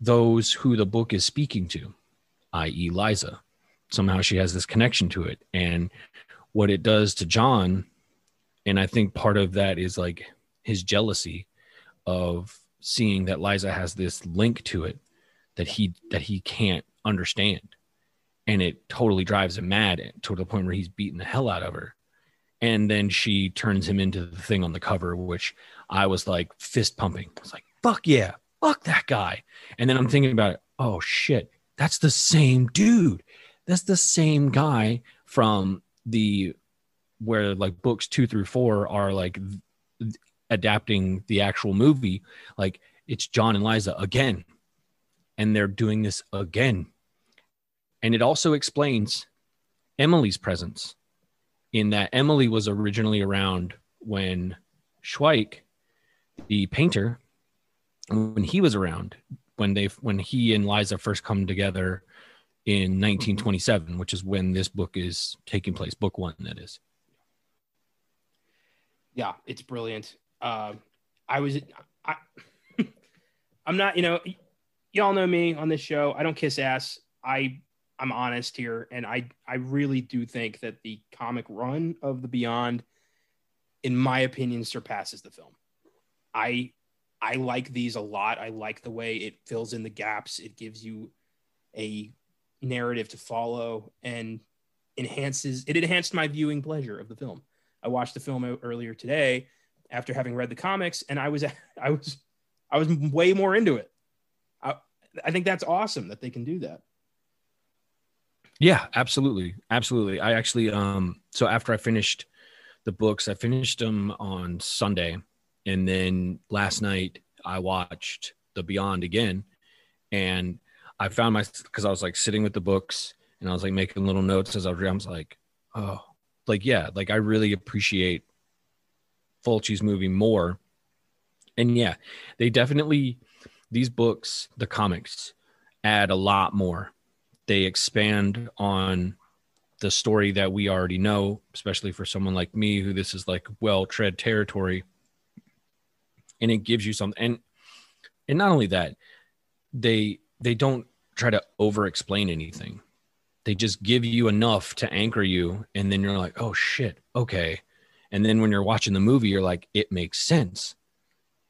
Speaker 2: those who the book is speaking to, i.e., Liza. Somehow she has this connection to it. And what it does to John, and I think part of that is like his jealousy of seeing that Liza has this link to it that he that he can't understand and it totally drives him mad to the point where he's beating the hell out of her. And then she turns him into the thing on the cover, which I was like fist pumping. I was like, fuck yeah, fuck that guy. And then I'm thinking about it. Oh shit, that's the same dude. That's the same guy from the where like books two through four are like adapting the actual movie. Like it's John and Liza again. And they're doing this again and it also explains Emily's presence in that Emily was originally around when Schweick, the painter, when he was around, when they when he and Liza first come together in 1927, which is when this book is taking place, book one, that is.
Speaker 1: Yeah, it's brilliant. Uh, I was, I, I'm not, you know, y'all know me on this show. I don't kiss ass. I I'm honest here, and I I really do think that the comic run of the Beyond, in my opinion, surpasses the film. I I like these a lot. I like the way it fills in the gaps. It gives you a narrative to follow and enhances it enhanced my viewing pleasure of the film. I watched the film earlier today after having read the comics and I was I was I was way more into it. I I think that's awesome that they can do that.
Speaker 2: Yeah, absolutely. Absolutely. I actually um so after I finished the books. I finished them on Sunday, and then last night I watched The Beyond again, and I found my because I was like sitting with the books and I was like making little notes as I was reading. I was like, oh, like yeah, like I really appreciate Fulci's movie more. And yeah, they definitely these books, the comics, add a lot more. They expand on the story that we already know, especially for someone like me who this is like well tread territory. And it gives you something and and not only that, they they don't try to over explain anything. They just give you enough to anchor you and then you're like, "Oh shit, okay." And then when you're watching the movie, you're like, "It makes sense."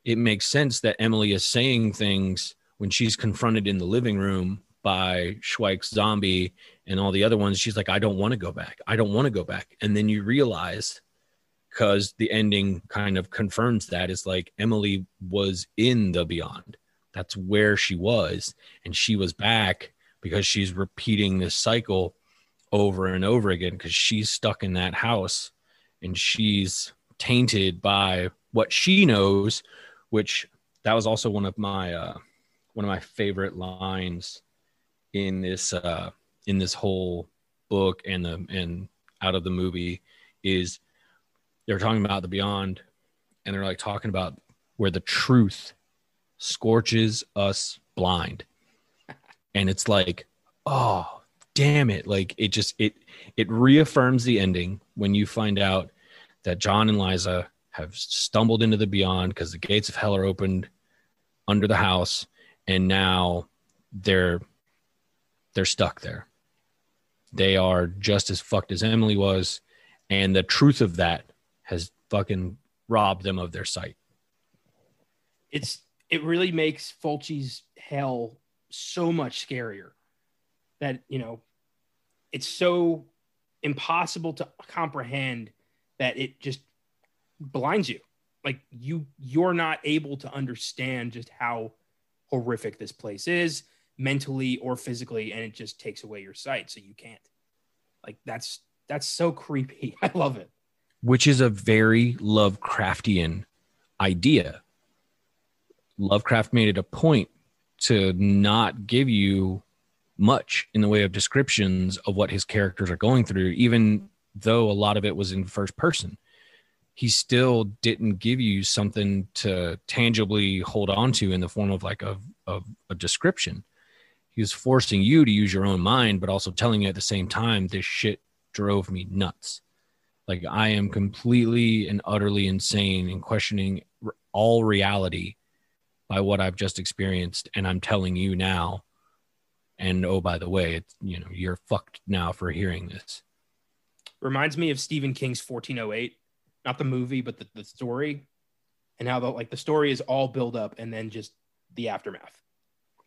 Speaker 2: It makes sense that Emily is saying things when she's confronted in the living room by Schweick's zombie and all the other ones. She's like, I don't want to go back. I don't want to go back. And then you realize, because the ending kind of confirms that, is like Emily was in the beyond. That's where she was. And she was back because she's repeating this cycle over and over again because she's stuck in that house and she's tainted by what she knows, which that was also one of my uh, one of my favorite lines in this uh, in this whole book and the and out of the movie is they're talking about the beyond and they're like talking about where the truth scorches us blind. And it's like oh damn it. Like it just it it reaffirms the ending when you find out that john and liza have stumbled into the beyond because the gates of hell are opened under the house. And now they're they're stuck there. They are just as fucked as emily was. And the truth of that has fucking robbed them of their sight.
Speaker 1: It's it really makes Fulci's hell so much scarier that you know it's so impossible to comprehend that it just blinds you. Like you you're not able to understand just how horrific this place is mentally or physically and it just takes away your sight so you can't. Like that's that's so creepy. I love it.
Speaker 2: Which is a very lovecraftian idea Lovecraft made it a point to not give you much in the way of descriptions of what his characters are going through, even though a lot of it was in first person. He still didn't give you something to tangibly hold on to in the form of like a, a description. He was forcing you to use your own mind, but also telling you at the same time, this shit drove me nuts. Like I am completely and utterly insane and questioning all reality by what I've just experienced, and I'm telling you now. And oh, by the way, it's you know you're fucked now for hearing this.
Speaker 1: Reminds me of Stephen King's 1408, not the movie, but the, the story, and how the like the story is all build up and then just the aftermath.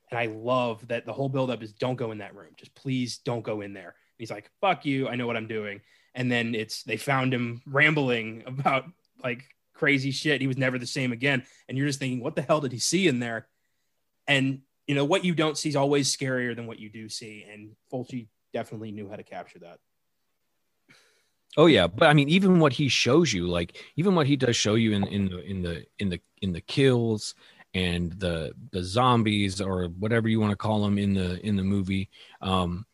Speaker 1: And I love that the whole build up is don't go in that room. Just please don't go in there. And he's like, fuck you. I know what I'm doing. And then it's they found him rambling about like crazy shit. He was never the same again. And you're just thinking, what the hell did he see in there? And you know, what you don't see is always scarier than what you do see. And Fulci definitely knew how to capture that.
Speaker 2: Oh yeah, but I mean, even what he shows you, like even what he does show you in in the in the in the in the kills and the the zombies or whatever you want to call them in the in the movie, um,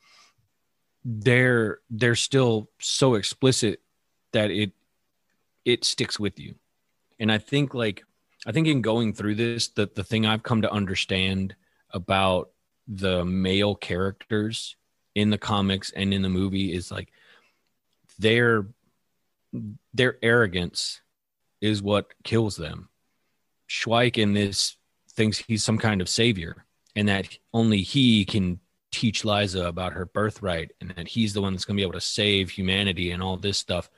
Speaker 2: they're they're still so explicit that it it sticks with you and I think like I think in going through this, the the thing I've come to understand about the male characters in the comics and in the movie is like their their arrogance is what kills them. Schweick in this thinks he's some kind of savior and that only he can teach Liza about her birthright and that he's the one that's going to be able to save humanity and all this stuff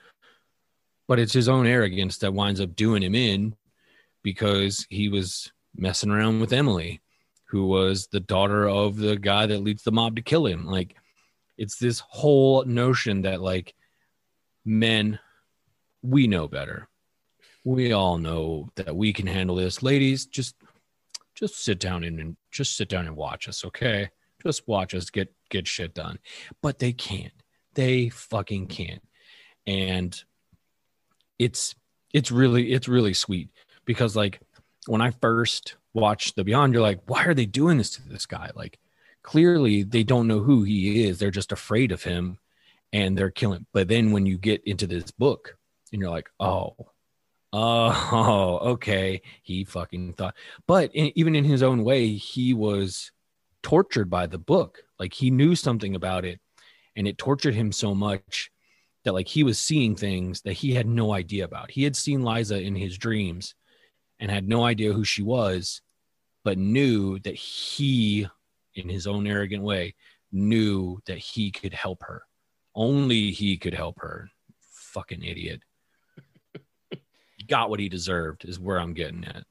Speaker 2: but it's his own arrogance that winds up doing him in because he was messing around with Emily, who was the daughter of the guy that leads the mob to kill him. Like, it's this whole notion that, like, men, we know better. We all know that we can handle this. Ladies, just just sit down and just sit down and watch us, okay? Just watch us get get shit done. But they can't. They fucking can't. And it's it's really it's really sweet because like when I first watched The Beyond, you're like, why are they doing this to this guy? Like clearly they don't know who he is. They're just afraid of him and they're killing. But then when you get into this book and you're like, oh, oh, okay, he fucking thought. But in, even in his own way, he was tortured by the book. Like he knew something about it and it tortured him so much that like he was seeing things that he had no idea about. He had seen Liza in his dreams and had no idea who she was, but knew that he, in his own arrogant way, knew that he could help her. Only he could help her. Fucking idiot. Got what he deserved, is where I'm getting at.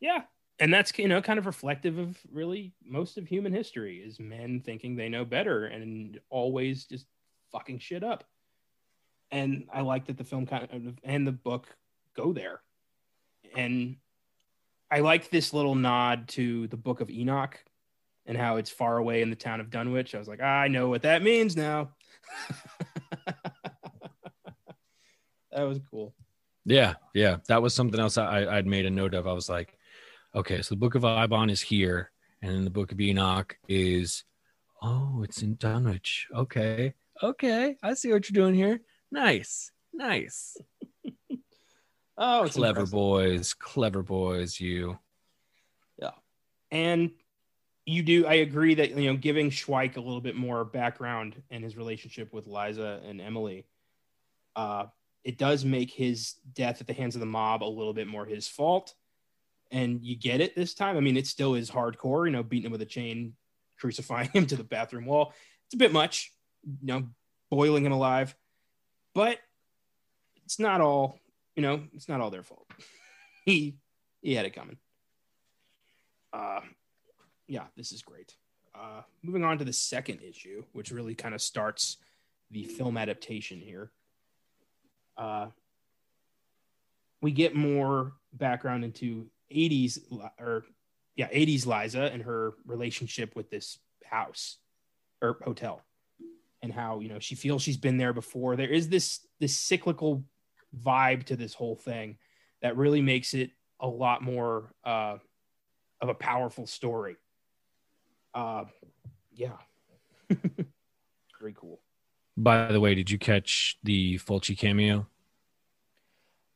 Speaker 1: Yeah. And that's, you know, kind of reflective of really most of human history is men thinking they know better and always just fucking shit up and I like that the film kind of and the book go there. And I like this little nod to the Book of Enoch and how it's far away in the town of Dunwich. I was like, I know what that means now. that was cool.
Speaker 2: Yeah, yeah, that was something else I, I'd made a note of. I was like, okay, so the Book of Eibon is here, and then the Book of Enoch is, oh, it's in Dunwich. Okay, okay, I see what you're doing here. Nice, nice.
Speaker 1: oh,
Speaker 2: clever impressive. boys, clever boys. You.
Speaker 1: Yeah, and you do. I agree that you know giving Schweick a little bit more background in his relationship with Liza and Emily. Uh, it does make his death at the hands of the mob a little bit more his fault. And you get it this time. I mean, it still is hardcore, you know, beating him with a chain, crucifying him to the bathroom wall. It's a bit much, you know, boiling him alive but it's not all you know it's not all their fault. He he had it coming. Uh yeah this is great. Uh moving on to the second issue which really kind of starts the film adaptation here. Uh we get more background into 80s or yeah 80s liza and her relationship with this house or hotel and how you know she feels she's been there before. There is this this cyclical vibe to this whole thing that really makes it a lot more uh, of a powerful story. Uh, yeah, very cool.
Speaker 2: By the way, did you catch the Fulci cameo?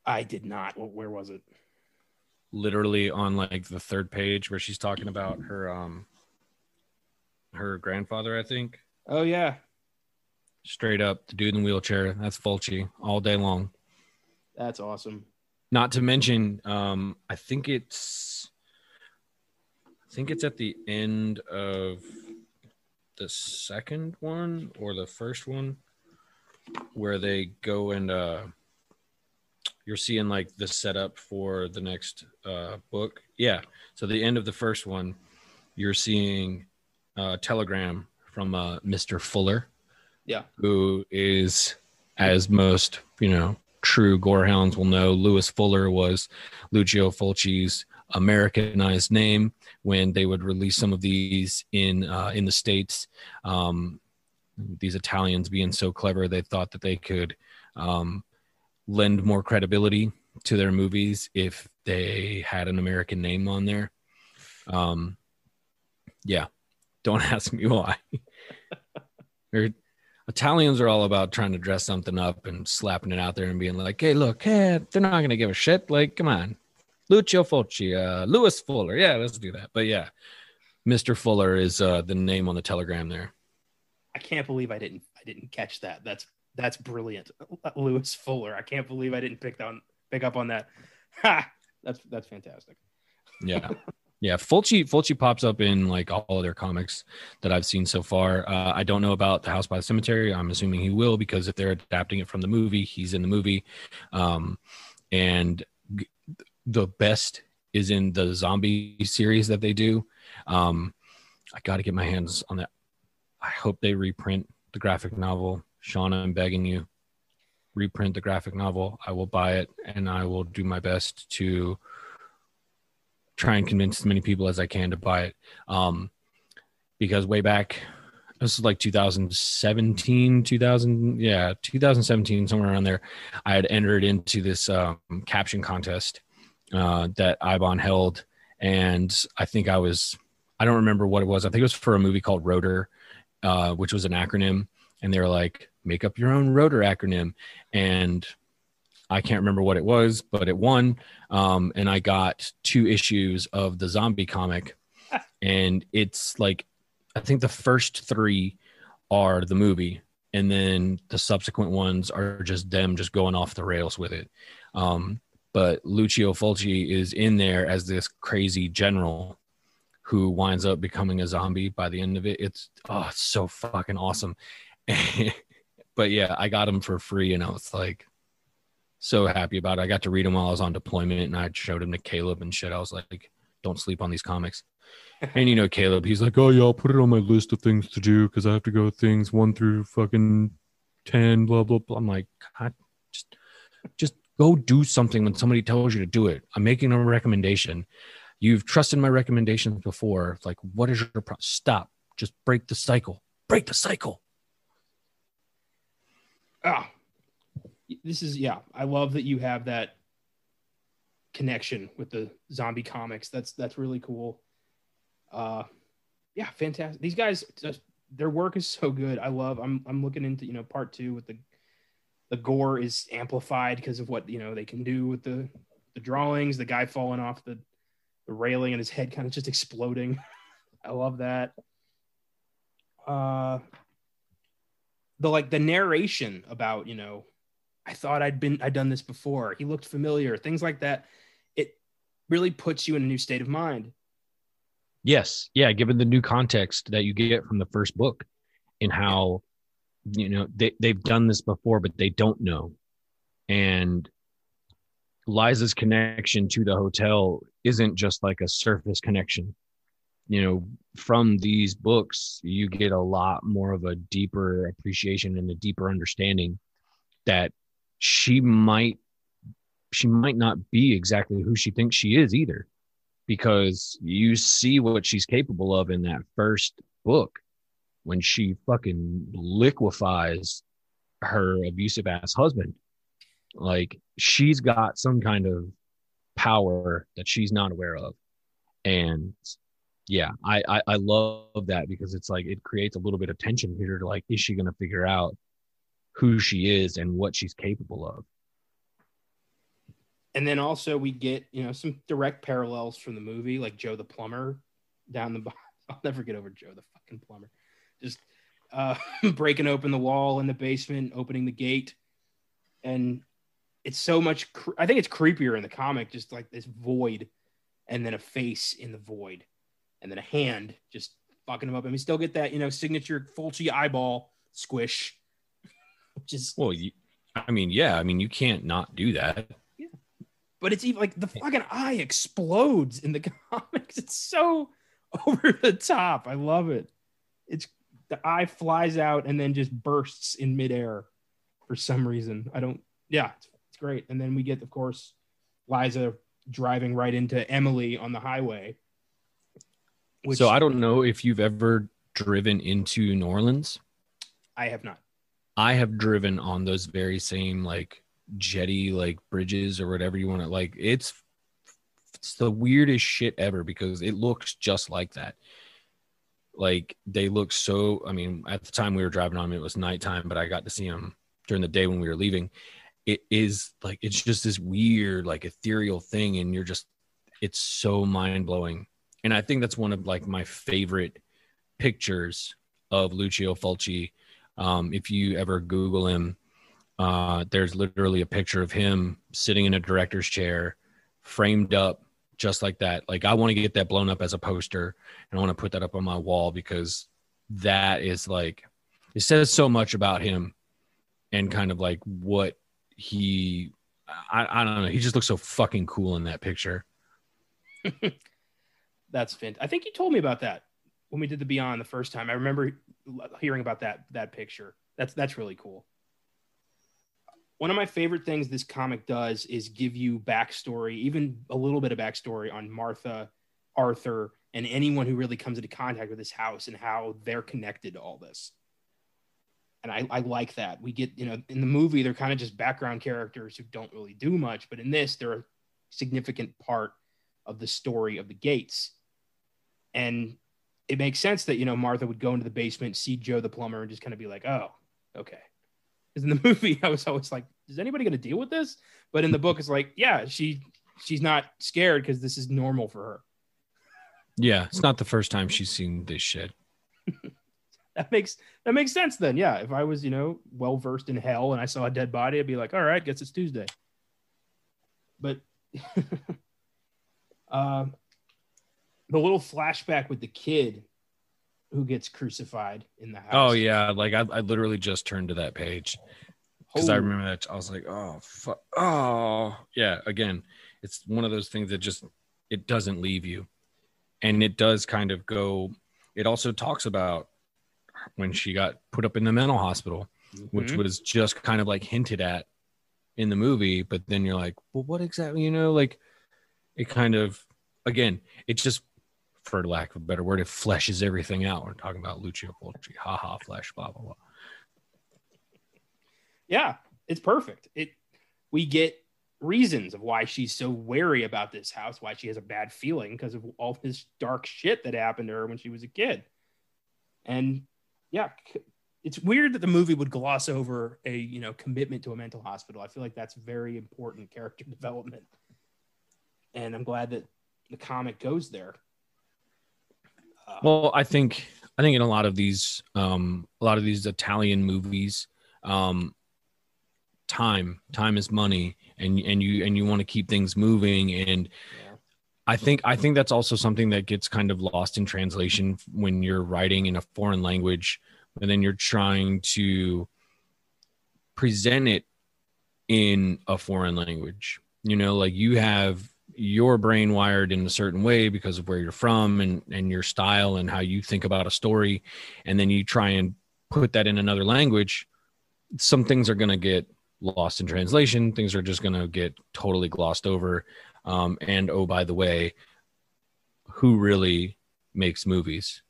Speaker 1: I did not. Where was it?
Speaker 2: Literally on like the third page where she's talking about her um her grandfather, I think.
Speaker 1: Oh yeah,
Speaker 2: Straight up, the dude in the wheelchair. That's Fulci all day long.
Speaker 1: That's awesome.
Speaker 2: Not to mention, um, I think it's, I think it's at the end of the second one or the first one, where they go and uh, you're seeing like the setup for the next uh, book. Yeah. So the end of the first one, you're seeing a telegram from uh, Mr. Fuller
Speaker 1: yeah.
Speaker 2: Who is, as most, you know, true gorehounds will know, Louis Fuller was Lucio Fulci's Americanized name when they would release some of these in uh, in the states. Um, these Italians being so clever, they thought that they could um, lend more credibility to their movies if they had an American name on there. Um, yeah, don't ask me why. Italians are all about trying to dress something up and slapping it out there and being like, "Hey, look, hey, they're not gonna give a shit." Like, come on, Lucio Fulci, uh, Louis Fuller, yeah, let's do that. But yeah, Mister Fuller is uh, the name on the telegram there.
Speaker 1: I can't believe I didn't I didn't catch that. That's that's brilliant, Louis Fuller. I can't believe I didn't pick on pick up on that. Ha! That's that's fantastic.
Speaker 2: Yeah. Yeah, Fulci Fulci pops up in like all of their comics that I've seen so far. Uh, I don't know about the House by the Cemetery. I'm assuming he will because if they're adapting it from the movie, he's in the movie. Um, and g- the best is in the zombie series that they do. Um, I got to get my hands on that. I hope they reprint the graphic novel. Shauna, I'm begging you, reprint the graphic novel. I will buy it and I will do my best to try and convince as many people as I can to buy it. Um, because way back this is like 2017 2000 yeah 2017 somewhere around there i had entered into this um, caption contest uh, that Eibon held. And i think i was i don't remember what it was. I think it was for a movie called rotor uh, which was an acronym. And they were like make up your own rotor acronym. And i can't remember what it was but it won um, and i got two issues of the zombie comic and it's like I think the first three are the movie, and then the subsequent ones are just them just going off the rails with it. Um, but Lucio Fulci is in there as this crazy general who winds up becoming a zombie by the end of it. It's oh, it's so fucking awesome. but yeah, I got them for free, and I was like so happy about it. I got to read him while I was on deployment, and I showed him to Caleb and shit. I was like, "Don't sleep on these comics." and you know Caleb, he's like, "Oh yeah, I'll put it on my list of things to do because I have to go things one through fucking ten, blah blah blah." I'm like, God, just just go do something when somebody tells you to do it. I'm making a recommendation. You've trusted my recommendations before. Like, what is your pro- stop? Just break the cycle. Break the cycle.
Speaker 1: Ah, this is yeah. I love that you have that connection with the zombie comics. That's that's really cool uh, yeah, fantastic. These guys, just, their work is so good. I love. I'm I'm looking into you know part two with the the gore is amplified because of what you know they can do with the the drawings. The guy falling off the the railing and his head kind of just exploding. I love that. Uh, the like the narration about you know, I thought I'd been I'd done this before. He looked familiar. Things like that. It really puts you in a new state of mind.
Speaker 2: Yes. Yeah. Given the new context that you get from the first book and how, you know, they, they've done this before, but they don't know. And Liza's connection to the hotel isn't just like a surface connection. You know, from these books, you get a lot more of a deeper appreciation and a deeper understanding that she might she might not be exactly who she thinks she is either because you see what she's capable of in that first book when she fucking liquefies her abusive ass husband. Like she's got some kind of power that she's not aware of. And yeah, I, I, I love that because it's like it creates a little bit of tension here. Like, is she going to figure out who she is and what she's capable of?
Speaker 1: and then also we get you know some direct parallels from the movie, like Joe the plumber down the. I'll never get over Joe the fucking plumber, just uh, breaking open the wall in the basement, opening the gate, and it's so much. Cre- I think it's creepier in the comic, just like this void, and then a face in the void, and then a hand just fucking him up, and we still get that you know signature Fulci eyeball squish,
Speaker 2: just well, you, I mean, yeah, I mean, you can't not do that
Speaker 1: but it's even like the fucking eye explodes in the comics. It's so over the top. I love it. It's the eye flies out and then just bursts in midair for some reason. I don't. Yeah, it's, it's great. And then we get, of course, Liza driving right into Emily on the highway.
Speaker 2: Which, so I don't know if you've ever driven into New Orleans.
Speaker 1: I have not.
Speaker 2: I have driven on those very same like jetty like bridges or whatever you want to like it's it's the weirdest shit ever because it looks just like that. Like they look so i mean at the time we were driving on them it was nighttime but i got to see them during the day when we were leaving. It is like it's just this weird like ethereal thing and you're just it's so mind-blowing. And i think that's one of like my favorite pictures of lucio fulci um, if you ever google him uh, there's literally a picture of him sitting in a director's chair, framed up just like that. Like I want to get that blown up as a poster, and I want to put that up on my wall because that is like it says so much about him and kind of like what he I, I don't know he just looks so fucking cool in that picture
Speaker 1: that's fantastic i think you told me about that when we did the beyond the first time i remember hearing about that that picture that's that's really cool one of my favorite things this comic does is give you backstory, even a little bit of backstory on Martha, Arthur, and anyone who really comes into contact with this house and how they're connected to all this. And I, I like that. We get, you know, in the movie, they're kind of just background characters who don't really do much, but in this, they're a significant part of the story of the gates. And it makes sense that, you know, Martha would go into the basement, see Joe the plumber, and just kind of be like, oh, okay. Because in the movie, I was always like, is anybody going to deal with this? But in the book, it's like, yeah, she she's not scared because this is normal for her.
Speaker 2: Yeah, it's not the first time she's seen this shit.
Speaker 1: that makes that makes sense then. Yeah, if I was, you know, well versed in hell and I saw a dead body, I'd be like, all right, guess it's Tuesday. But uh, the little flashback with the kid who gets crucified in the house.
Speaker 2: Oh yeah, like I, I literally just turned to that page because I remember that I was like, oh, fuck. oh, yeah. Again, it's one of those things that just it doesn't leave you, and it does kind of go. It also talks about when she got put up in the mental hospital, mm-hmm. which was just kind of like hinted at in the movie, but then you're like, well, what exactly? You know, like it kind of again, it just for lack of a better word, it fleshes everything out. We're talking about Lucio Fulci, ha ha, flesh, blah blah blah.
Speaker 1: Yeah, it's perfect. It we get reasons of why she's so wary about this house, why she has a bad feeling because of all this dark shit that happened to her when she was a kid. And yeah, it's weird that the movie would gloss over a you know commitment to a mental hospital. I feel like that's very important character development, and I'm glad that the comic goes there.
Speaker 2: Uh, well, I think I think in a lot of these um, a lot of these Italian movies, um, time time is money, and and you and you want to keep things moving and. I think I think that's also something that gets kind of lost in translation when you're writing in a foreign language, and then you're trying to present it in a foreign language. You know, like you have your brain wired in a certain way because of where you're from and and your style and how you think about a story and then you try and put that in another language some things are going to get lost in translation things are just going to get totally glossed over um, and oh by the way who really makes movies?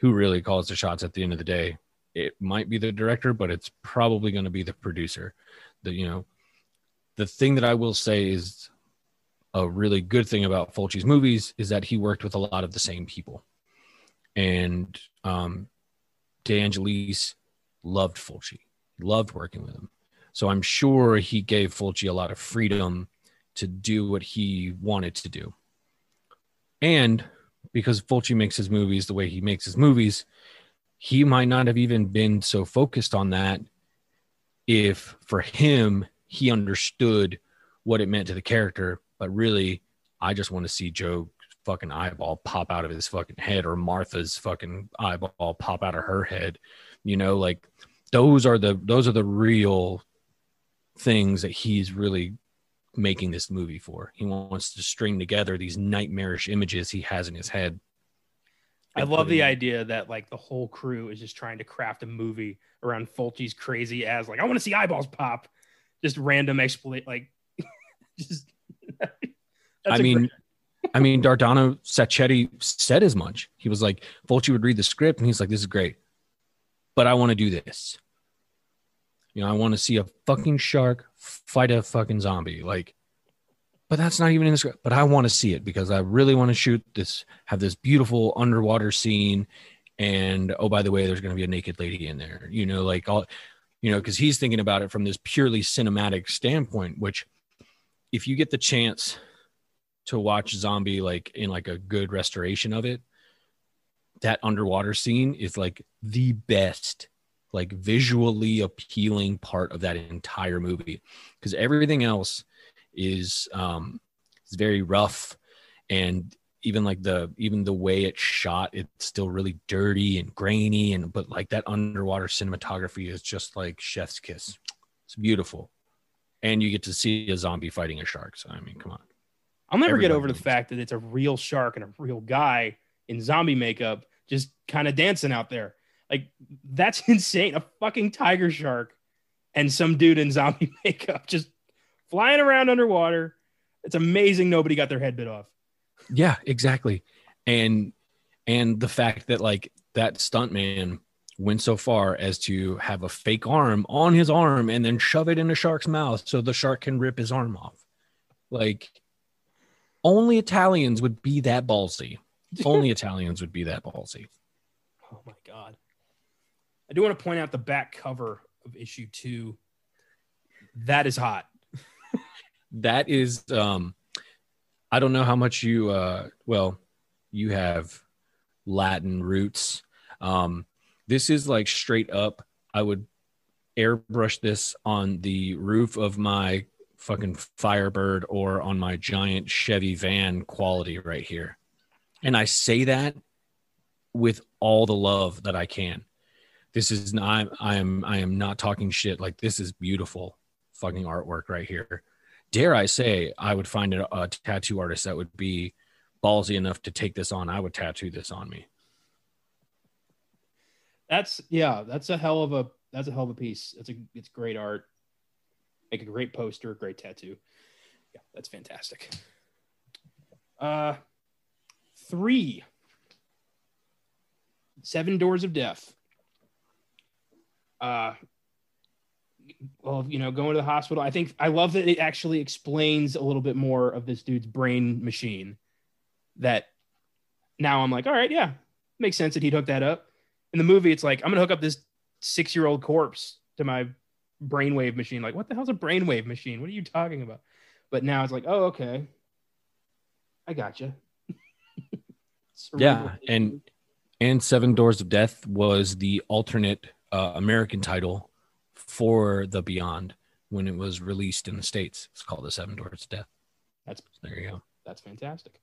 Speaker 2: Who really calls the shots at the end of the day? It might be the director but it's probably going to be the producer. The you know the thing that i will say is a really good thing about Fulci's movies is that he worked with a lot of the same people. And um, De Angelis loved Fulci, loved working with him. So I'm sure he gave Fulci a lot of freedom to do what he wanted to do. And because Fulci makes his movies the way he makes his movies, he might not have even been so focused on that if for him he understood what it meant to the character but really, I just want to see Joe fucking eyeball pop out of his fucking head or Martha's fucking eyeball pop out of her head. You know, like those are the those are the real things that he's really making this movie for. He wants to string together these nightmarish images he has in his head.
Speaker 1: I love the idea that like the whole crew is just trying to craft a movie around Fulci's crazy ass. Like, I want to see eyeballs pop. Just random exploit, like just
Speaker 2: I mean, great... I mean, Dardano Sacchetti said as much. He was like, Fulci would read the script and he's like, this is great, but I want to do this. You know, I want to see a fucking shark fight a fucking zombie. Like, but that's not even in the script. But I want to see it because I really want to shoot this, have this beautiful underwater scene. And oh, by the way, there's going to be a naked lady in there, you know, like all, you know, because he's thinking about it from this purely cinematic standpoint, which if you get the chance to watch zombie like in like a good restoration of it that underwater scene is like the best like visually appealing part of that entire movie because everything else is um is very rough and even like the even the way it's shot it's still really dirty and grainy and but like that underwater cinematography is just like chef's kiss it's beautiful and you get to see a zombie fighting a shark. So I mean, come on.
Speaker 1: I'll never Everybody get over the fact that it's a real shark and a real guy in zombie makeup just kind of dancing out there. Like that's insane. A fucking tiger shark and some dude in zombie makeup just flying around underwater. It's amazing nobody got their head bit off.
Speaker 2: Yeah, exactly. and and the fact that like that stuntman went so far as to have a fake arm on his arm and then shove it in a shark's mouth so the shark can rip his arm off. Like only Italians would be that ballsy. only Italians would be that ballsy.
Speaker 1: Oh my god. I do want to point out the back cover of issue 2. That is hot.
Speaker 2: that is um I don't know how much you uh well, you have Latin roots. Um this is like straight up. I would airbrush this on the roof of my fucking Firebird or on my giant Chevy van quality right here. And I say that with all the love that I can. This is not I am I am not talking shit. Like this is beautiful fucking artwork right here. Dare I say I would find a, a tattoo artist that would be ballsy enough to take this on. I would tattoo this on me.
Speaker 1: That's yeah, that's a hell of a that's a hell of a piece. It's a it's great art. Make a great poster, great tattoo. Yeah, that's fantastic. Uh three. Seven Doors of Death. Uh well, you know, going to the hospital. I think I love that it actually explains a little bit more of this dude's brain machine. That now I'm like, all right, yeah, makes sense that he'd hook that up in the movie, it's like I'm gonna hook up this six year old corpse to my brainwave machine. Like, what the hell's a brainwave machine? What are you talking about? But now it's like, oh, okay, I got gotcha.
Speaker 2: you. yeah, and and Seven Doors of Death was the alternate uh, American title for the Beyond when it was released in the states. It's called the Seven Doors of Death.
Speaker 1: That's
Speaker 2: there you go.
Speaker 1: That's fantastic.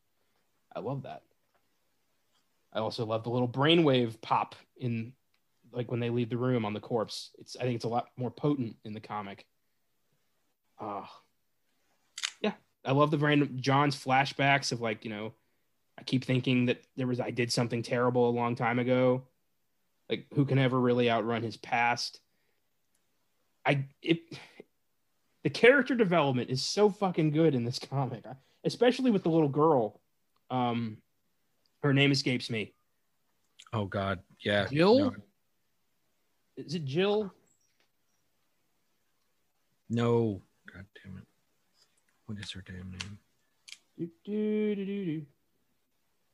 Speaker 1: I love that. I also love the little brainwave pop in like when they leave the room on the corpse. It's I think it's a lot more potent in the comic. Uh yeah. I love the random John's flashbacks of like, you know, I keep thinking that there was I did something terrible a long time ago. Like who can ever really outrun his past? I it the character development is so fucking good in this comic, especially with the little girl. Um, her name escapes me.
Speaker 2: Oh God, yeah.
Speaker 1: Jill. No. Is it Jill?
Speaker 2: No. God damn it. What is her damn name?
Speaker 1: Do, do, do, do, do.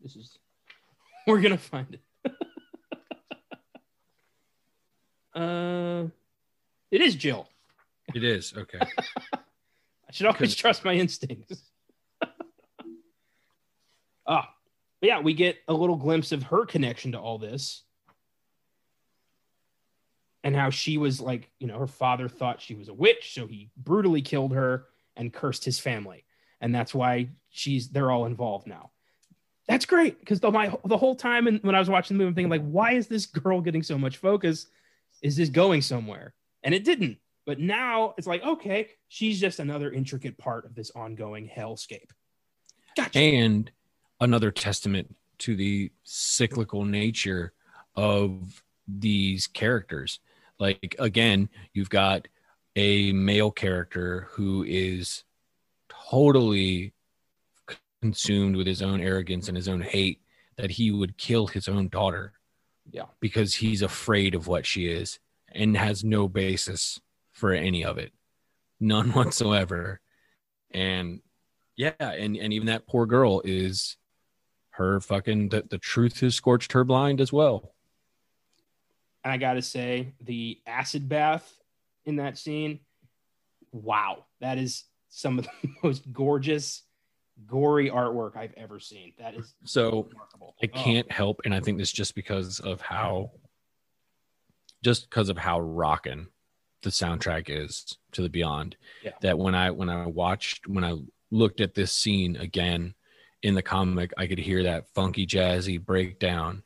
Speaker 1: This is. We're gonna find it. uh, it is Jill.
Speaker 2: It is okay.
Speaker 1: I should always trust my instincts. ah, but yeah, we get a little glimpse of her connection to all this and how she was like, you know, her father thought she was a witch, so he brutally killed her and cursed his family. And that's why she's they're all involved now. That's great because the my the whole time and when I was watching the movie, I'm thinking like, why is this girl getting so much focus? Is this going somewhere? And it didn't. But now it's like, okay, she's just another intricate part of this ongoing hellscape.
Speaker 2: Gotcha. And another testament to the cyclical nature of these characters. Like again, you've got a male character who is totally consumed with his own arrogance and his own hate that he would kill his own daughter.
Speaker 1: Yeah.
Speaker 2: Because he's afraid of what she is and has no basis for any of it. None whatsoever. And yeah, and, and even that poor girl is her fucking the, the truth has scorched her blind as well.
Speaker 1: And I gotta say, the acid bath in that scene, wow, that is some of the most gorgeous, gory artwork I've ever seen. That is
Speaker 2: so remarkable. I oh. can't oh. help, and I think this just because of how just because of how rocking the soundtrack is to the beyond. Yeah. That when I when I watched when I looked at this scene again in the comic, I could hear that funky jazzy breakdown.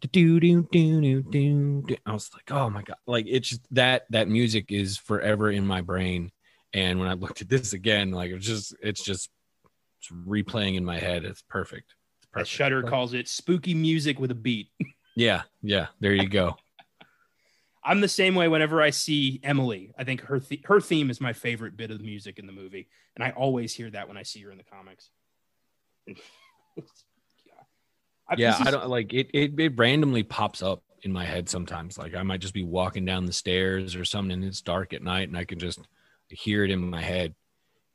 Speaker 2: Do do do do do. I was like, oh my god! Like it's just that that music is forever in my brain. And when I looked at this again, like it's just it's just it's replaying in my head. It's perfect. It's
Speaker 1: perfect. Shudder calls it spooky music with a beat.
Speaker 2: yeah, yeah. There you go.
Speaker 1: I'm the same way whenever I see Emily. I think her th- her theme is my favorite bit of the music in the movie, and I always hear that when I see her in the comics.
Speaker 2: Yeah
Speaker 1: is-
Speaker 2: i don't like it, it it randomly pops up in my head sometimes. Like i might just be walking down the stairs or something and it's dark at night and i can just hear it in my head.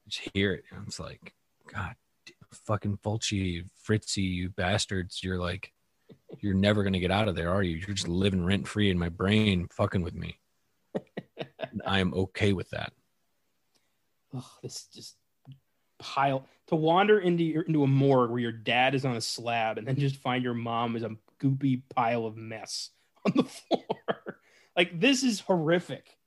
Speaker 2: Just hear it. And it's like god fucking fulci Frizzi you bastards. You're like you're never gonna get out of there are you? You're just living rent free in my brain fucking with me. I am okay with that.
Speaker 1: Ugh, this just pile to wander into your, into a morgue where your dad is on a slab and then just find your mom is a goopy pile of mess on the floor. like this is horrific,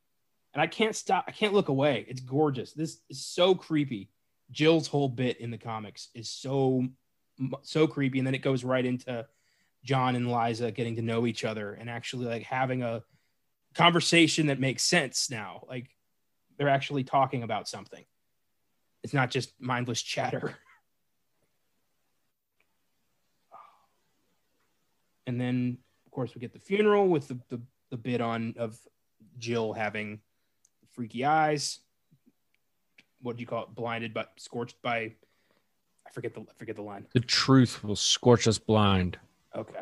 Speaker 1: and I can't stop. I can't look away. It's gorgeous. This is so creepy. Jill's whole bit in the comics is so so creepy, and then it goes right into John and Liza getting to know each other and actually like having a conversation that makes sense now. Like they're actually talking about something. It's not just mindless chatter. And then, of course, we get the funeral with the, the, the bit on of Jill having freaky eyes. What do you call it? Blinded but scorched by I forget the I forget the line.
Speaker 2: the truth will scorch us blind
Speaker 1: Okay.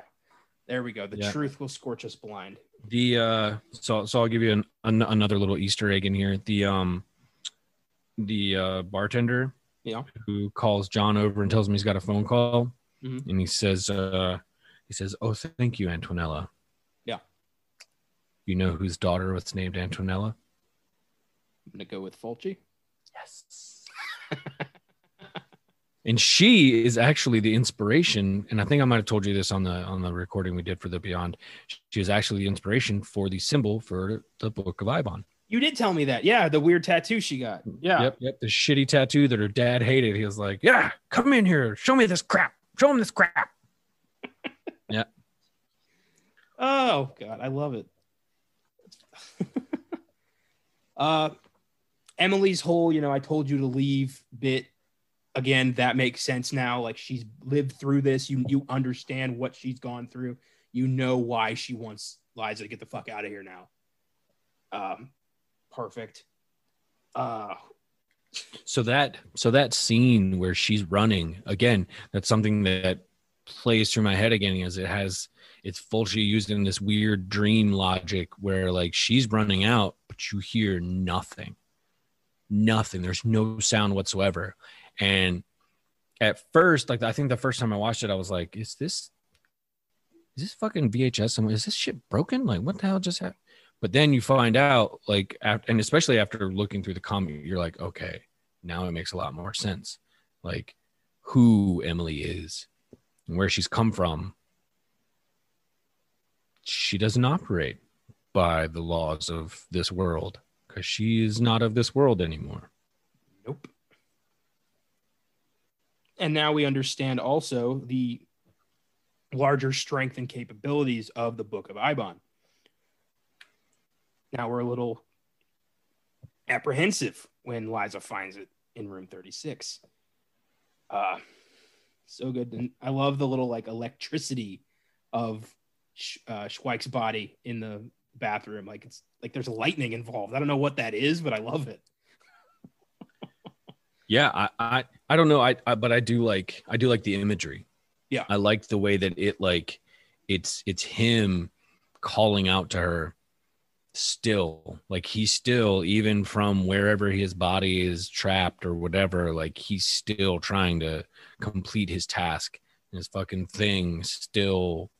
Speaker 1: There we go. The
Speaker 2: Yeah.
Speaker 1: truth will scorch us blind.
Speaker 2: The uh, so so I'll give you an, an another little Easter egg in here. The um, the uh, bartender,
Speaker 1: Yeah.
Speaker 2: who calls John over and tells him he's got a phone call,
Speaker 1: Mhm.
Speaker 2: and he says, uh, he says, "Oh, thank you, Antonella."
Speaker 1: Yeah.
Speaker 2: You know whose daughter was named Antonella?
Speaker 1: I'm gonna go with Fulci.
Speaker 2: Yes. and she is actually the inspiration and i think i might have told you this on the on the recording we did for the beyond she was actually the inspiration for the symbol for the book of eibon
Speaker 1: You did tell me that. Yeah, the weird tattoo she got. Yeah.
Speaker 2: yep yep the shitty tattoo that her dad hated he was like yeah come in here show me this crap show him this crap yeah.
Speaker 1: Oh god, I love it. uh Emily's whole, you know, I told you to leave bit again, that makes sense now. Like she's lived through this. You you understand what she's gone through. You know why she wants Liza to get the fuck out of here now. Um perfect. Uh
Speaker 2: so that so that scene where she's running again that's something that plays through my head again as it has it's Fulci used in this weird dream logic where like she's running out but you hear nothing. Nothing. There's no sound whatsoever. And at first like i think the first time i watched it i was like is this is this fucking vhs is this shit broken? Like what the hell just happened but then you find out like after, and especially after looking through the comic you're like okay now it makes a lot more sense like who emily is and where she's come from she doesn't operate by the laws of this world because she is not of this world anymore
Speaker 1: Nope. And now we understand also the larger strength and capabilities of the Book of Eibon. Now we're a little apprehensive when Liza finds it in room 36. Uh, so good. And I love the little like electricity of uh, Schweick's body in the bathroom. Like it's like there's lightning involved. I don't know what that is, but I love it.
Speaker 2: yeah i i, I don't know I, I but i do like i do like the imagery
Speaker 1: Yeah.
Speaker 2: i like the way that it like it's it's him calling out to her still like he's still even from wherever his body is trapped or whatever like he's still trying to complete his task. And his fucking thing still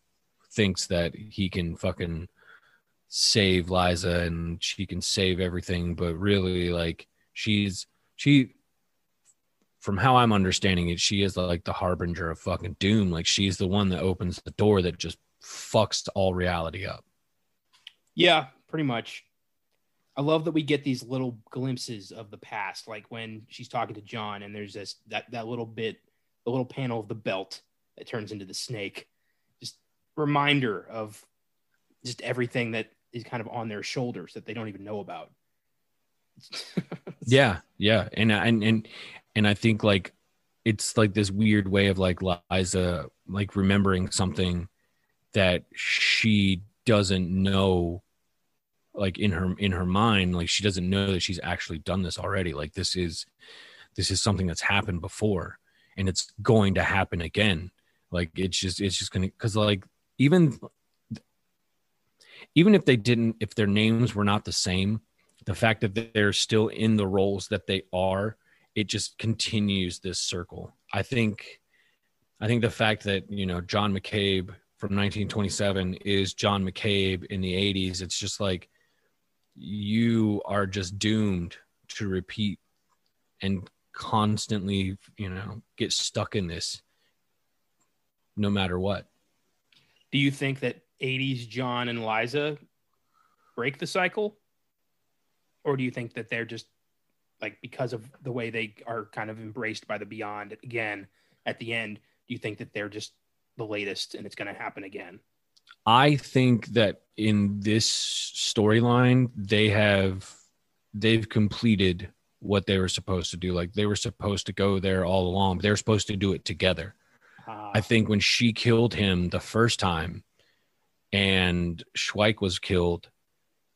Speaker 2: thinks that he can fucking save liza and she can save everything. But really like she's she from how i'm understanding it she is like the harbinger of fucking doom. Like she's the one that opens the door that just fucks all reality up.
Speaker 1: Yeah, pretty much. I love that we get these little glimpses of the past, like when she's talking to John, and there's this that that little bit, the little panel of the belt that turns into the snake. Just reminder of just everything that is kind of on their shoulders that they don't even know about.
Speaker 2: yeah yeah and and and and i think like it's like this weird way of like liza like remembering something that she doesn't know like in her in her mind like she doesn't know that she's actually done this already like this is this is something that's happened before and it's going to happen again Like it's just it's just gonna because like even even if they didn't if their names were not the same, the fact that they're still in the roles that they are, it just continues this circle. I think I think the fact that you know John McCabe from 1927 is John McCabe in the 80s. It's just like you are just doomed to repeat and constantly, you know, get stuck in this no matter what.
Speaker 1: Do you think that 80s John and Liza break the cycle? Or do you think that they're just like because of the way they are kind of embraced by the beyond again at the end, do you think that they're just the latest and it's going to happen again?
Speaker 2: I think that in this storyline, they have they've completed what they were supposed to do. Like they were supposed to go there all along. They were supposed to do it together. Uh, I think when she killed him the first time and Schweick was killed,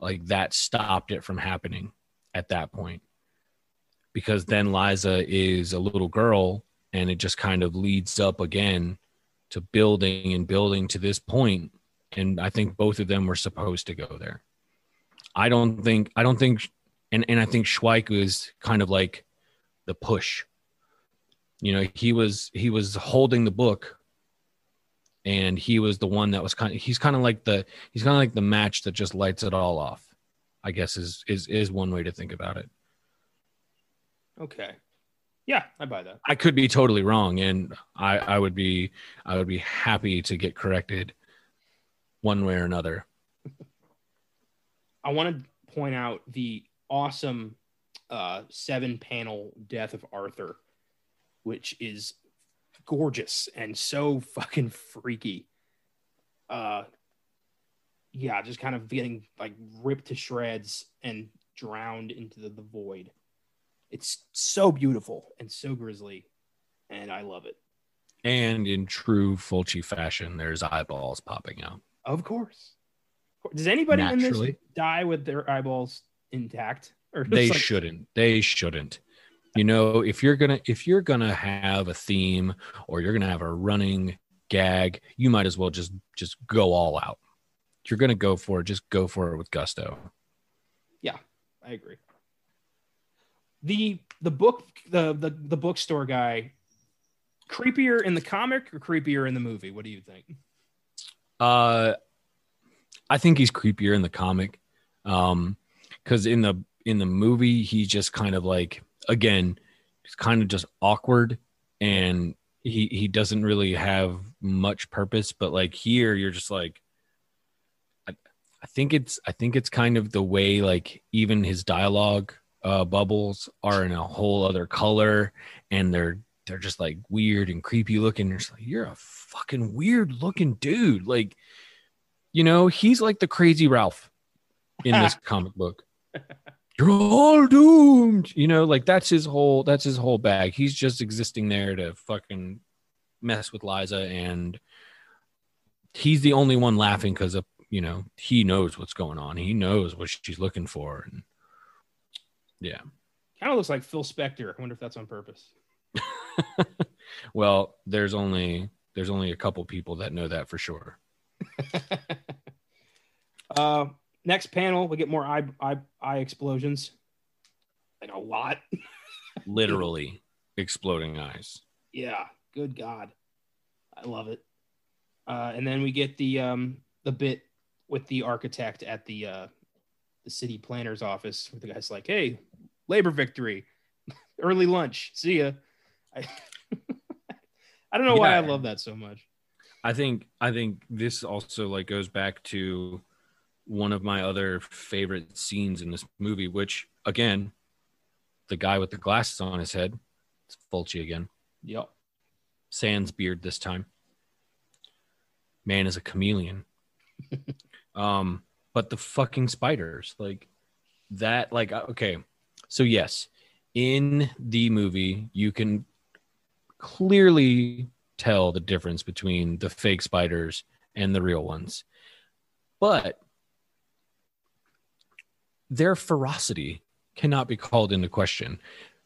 Speaker 2: like that stopped it from happening at that point. Because then Liza is a little girl and it just kind of leads up again to building and building to this point and i think both of them were supposed to go there. I don't think i don't think and and i think schweick was kind of like the push. You know he was he was holding the book and he was the one that was kind of he's kind of like the he's kind of like the match that just lights it all off i guess is is is one way to think about it.
Speaker 1: Okay. Yeah, I buy that.
Speaker 2: I could be totally wrong, and I, I would be I would be happy to get corrected one way or another.
Speaker 1: I want to point out the awesome uh, seven panel death of Arthur, which is gorgeous and so fucking freaky. Uh, yeah, just kind of getting like ripped to shreds and drowned into the, the void. It's so beautiful and so grisly, and I love it.
Speaker 2: And in true Fulci fashion, there's eyeballs popping out.
Speaker 1: Of course. Does anybody Naturally. in this die with their eyeballs intact?
Speaker 2: Or they like- shouldn't. They shouldn't. You know, if you're gonna if you're gonna have a theme or you're gonna have a running gag, you might as well just just go all out. If you're gonna go for it, just go for it with gusto.
Speaker 1: Yeah, I agree the the book the the the bookstore guy creepier in the comic or creepier in the movie what do you think
Speaker 2: uh i think he's creepier in the comic um because in the in the movie he's just kind of like again he's kind of just awkward and he he doesn't really have much purpose but like here you're just like I, I think it's i think it's kind of the way like even his dialogue uh, bubbles are in a whole other color and they're they're just like weird and creepy looking. You're like, you're a fucking weird looking dude. Like, you know, he's like the crazy Ralph in this comic book. You're all doomed. You know, like that's his whole that's his whole bag. He's just existing there to fucking mess with Liza and he's the only one laughing because of you know he knows what's going on. He knows what she's looking for and yeah.
Speaker 1: Kind of looks like Phil Spector. I wonder if that's on purpose.
Speaker 2: well, there's only there's only a couple people that know that for sure.
Speaker 1: uh, next panel, we get more eye eye, eye explosions. Like a lot.
Speaker 2: Literally exploding eyes.
Speaker 1: Yeah. Good God. I love it. Uh, and then we get the um the bit with the architect at the uh the city planner's office where the guy's like, "Hey, labor victory, early lunch, see ya." I, I don't know yeah. why I love that so much.
Speaker 2: I think I think this also like goes back to one of my other favorite scenes in this movie, which again, the guy with the glasses on his head, it's Fulci again.
Speaker 1: Yep.
Speaker 2: Sans beard this time. Man is a chameleon. um, but the fucking spiders like that like uh, okay so yes in the movie you can clearly tell the difference between the fake spiders and the real ones. But their ferocity cannot be called into question.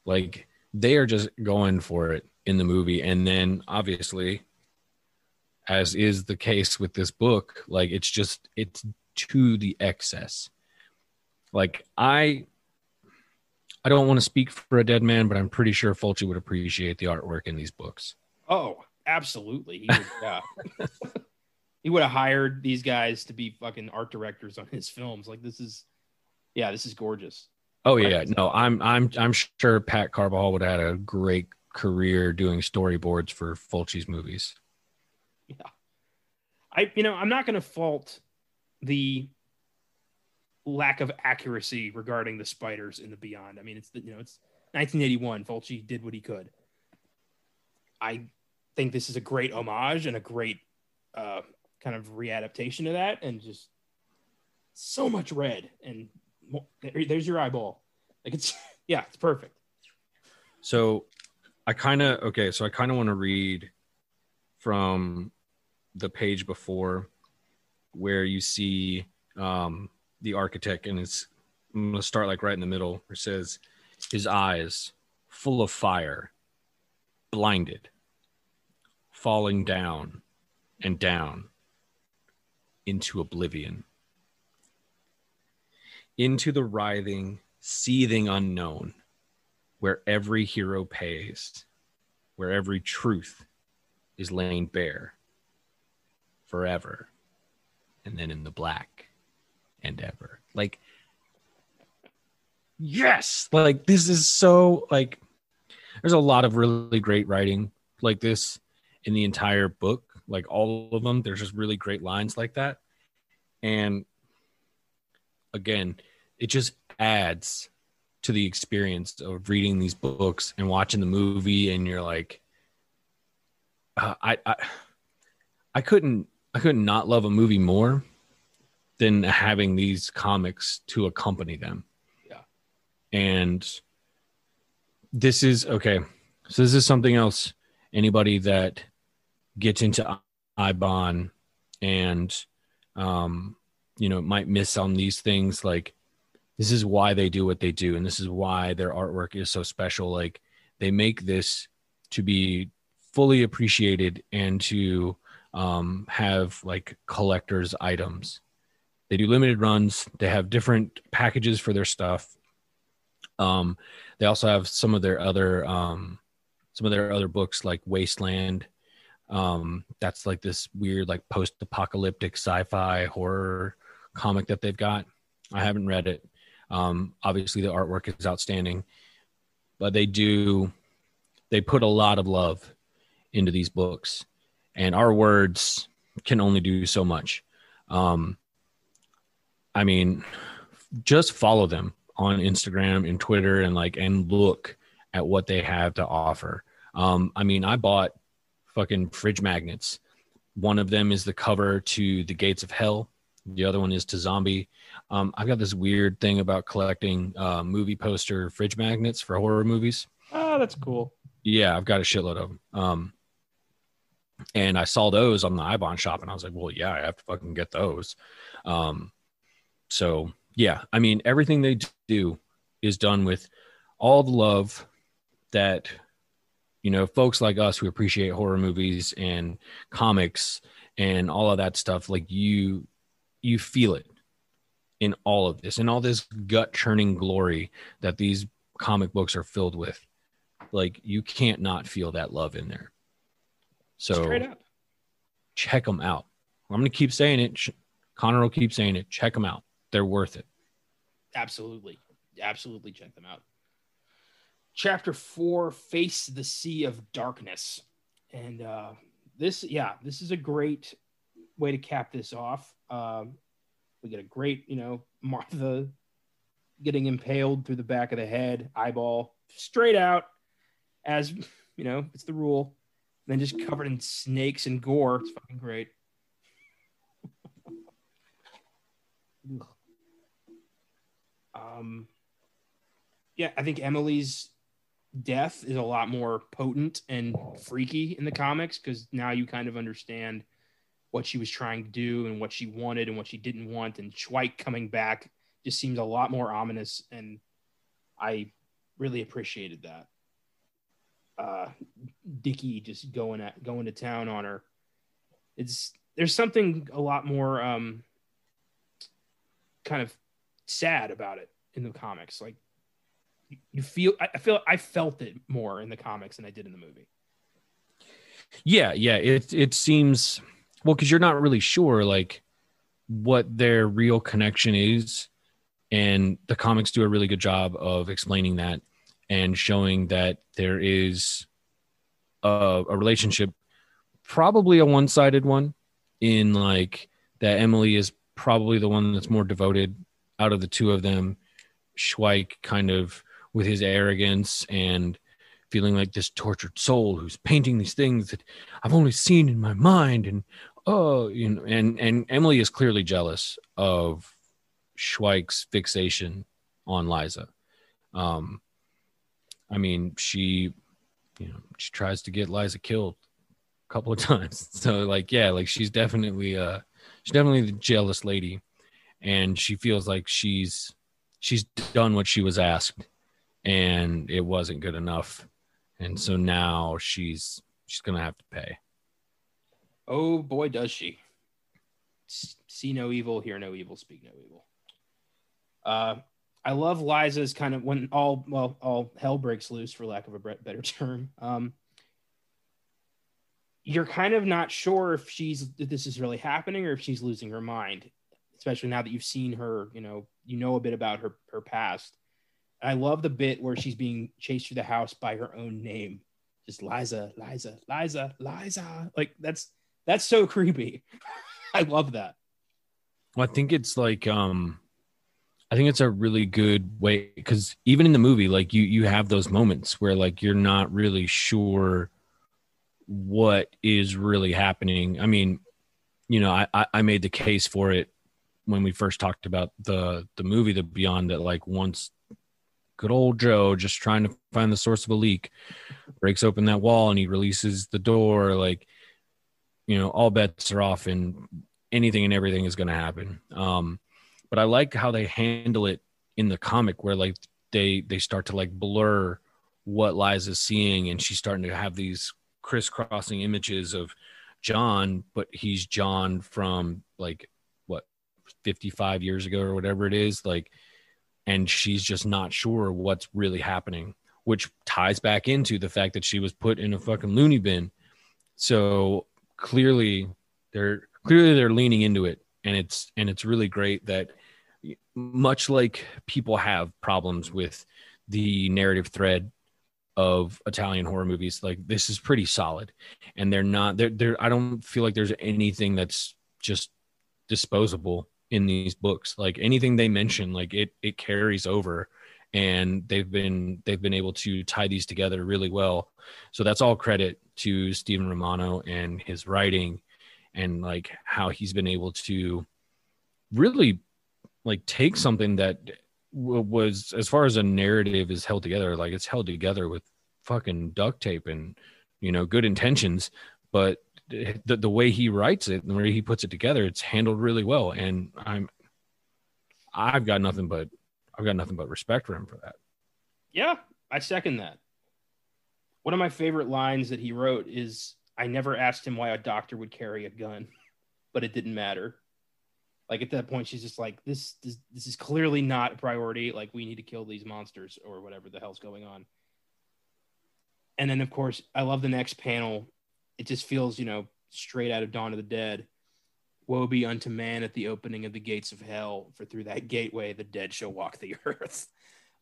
Speaker 2: Like they are just going for it in the movie. And then obviously as is the case with this book, like it's just it's to the excess. Like I I don't want to speak for a dead man, but I'm pretty sure Fulci would appreciate the artwork in these books.
Speaker 1: Oh, absolutely. He would, yeah. he would have hired these guys to be fucking art directors on his films. Like this is, yeah, this is gorgeous.
Speaker 2: Oh yeah, no, I'm I'm I'm sure Pat Carbajal would have had a great career doing storyboards for Fulci's movies.
Speaker 1: Yeah, I you know I'm not going to fault the lack of accuracy regarding the spiders in the Beyond. I mean, it's the, you know it's 1981. Fulci did what he could. I think this is a great homage and a great uh, kind of readaptation of that, and just so much red and there's your eyeball. Like it's yeah, it's perfect.
Speaker 2: So I kind of okay, so I kind of want to read from the page before where you see um the architect and it's I'm gonna start like right in the middle where it says his eyes full of fire, blinded, falling down and down into oblivion. Into the writhing, seething unknown, where every hero pays, where every truth is laying bare forever, and then in the black and ever. Like, yes, like this is so like there's a lot of really great writing like this in the entire book, like all of them. There's just really great lines like that. And again, it just adds to the experience of reading these books and watching the movie and you're like uh, I, I I couldn't I couldn't not love a movie more than having these comics to accompany them.
Speaker 1: Yeah.
Speaker 2: And this is okay. So this is something else anybody that gets into Eibon and um you know might miss on these things like this is why they do what they do and this is why their artwork is so special like they make this to be fully appreciated and to um, have like collectors items they do limited runs. They have different packages for their stuff. Um, they also have some of their other um, some of their other books like wasteland. Um, that's like this weird like post-apocalyptic sci-fi horror comic that they've got. I haven't read it. Um, obviously, the artwork is outstanding, but they do they put a lot of love into these books, and our words can only do so much. Um, I mean, just follow them on Instagram and Twitter, and like and look at what they have to offer. Um, I mean, I bought fucking fridge magnets. One of them is the cover to The Gates of Hell. The other one is to Zombie. Um, I've got this weird thing about collecting uh, movie poster fridge magnets for horror movies.
Speaker 1: Oh, that's cool.
Speaker 2: Yeah, I've got a shitload of them. Um, and I saw those on the Eibon shop, and I was like, well, yeah, I have to fucking get those. Um, so yeah, I mean, everything they do is done with all the love that you know folks like us who appreciate horror movies and comics and all of that stuff like you you feel it in all of this and all this gut churning glory that these comic books are filled with. Like you can't not feel that love in there. So check them out. I'm going to keep saying it. Connor will keep saying it. Check them out. They're worth it.
Speaker 1: Absolutely. Absolutely check them out. Chapter four Face the Sea of Darkness. And uh, this, yeah, this is a great way to cap this off. Um, we get a great, you know, Martha getting impaled through the back of the head, eyeball straight out, as you know, it's the rule. And then just covered in snakes and gore. It's fucking great. Um, yeah, I think Emily's death is a lot more potent and freaky in the comics because now you kind of understand what she was trying to do and what she wanted and what she didn't want. And Schweick coming back just seems a lot more ominous. And I really appreciated that. Uh, Dicky just going at going to town on her. it's there's something a lot more um kind of sad about it in the comics. Like you feel I feel I felt it more in the comics than I did in the movie.
Speaker 2: Yeah, yeah. It it seems well because you're not really sure like what their real connection is, and the comics do a really good job of explaining that and showing that there is a, a relationship, probably a one sided one, in like that Emily is probably the one that's more devoted out of the two of them. Schweick kind of with his arrogance and feeling like this tortured soul who's painting these things that I've only seen in my mind and oh you know and and Emily is clearly jealous of Schweick's fixation on Liza. Um I mean she you know she tries to get Liza killed a couple of times. So like yeah, like she's definitely uh she's definitely the jealous lady and she feels like she's she's done what she was asked and it wasn't good enough. And so now she's she's gonna have to pay.
Speaker 1: Oh boy does she. See no evil hear no evil speak no evil. Uh i love liza's kind of when all well all hell breaks loose for lack of a better term. Um you're kind of not sure if she's if this is really happening or if she's losing her mind especially now that you've seen her you know you know a bit about her her past I love the bit where she's being chased through the house by her own name. Just Liza, Liza, Liza, Liza. Like that's that's so creepy. I love that.
Speaker 2: Well, I think it's like um I think it's a really good way because even in the movie, like you you have those moments where like you're not really sure what is really happening. I mean, you know, I I made the case for it when we first talked about the the movie The Beyond that like once good old Joe just trying to find the source of a leak, breaks open that wall and he releases the door. Like, you know, all bets are off and anything and everything is going to happen. Um, but I like how they handle it in the comic where like they they start to like blur what Liza's seeing and she's starting to have these crisscrossing images of John, but he's John from like 55 years ago or whatever it is. Like and she's just not sure what's really happening, which ties back into the fact that she was put in a fucking loony bin. So clearly they're clearly they're leaning into it and it's and it's really great that much like people have problems with the narrative thread of Italian horror movies like this is pretty solid and they're not they're, they're I don't feel like there's anything that's just disposable in these books like anything they mention like it it carries over and they've been they've been able to tie these together really well. So that's all credit to Stephen Romano and his writing and like how he's been able to really like take something that was as far as a narrative is held together like it's held together with fucking duct tape and you know good intentions but the, the way he writes it and the way he puts it together, it's handled really well. And I'm, I've got nothing but, I've got nothing but respect for him for that.
Speaker 1: Yeah, I second that. One of my favorite lines that he wrote is, "I never asked him why a doctor would carry a gun, but it didn't matter." Like at that point, she's just like, "This, this, this is clearly not a priority. Like we need to kill these monsters or whatever the hell's going on." And then, of course, I love the next panel it just feels, you know, straight out of Dawn of the Dead. Woe be unto man at the opening of the gates of hell, for through that gateway the dead shall walk the earth.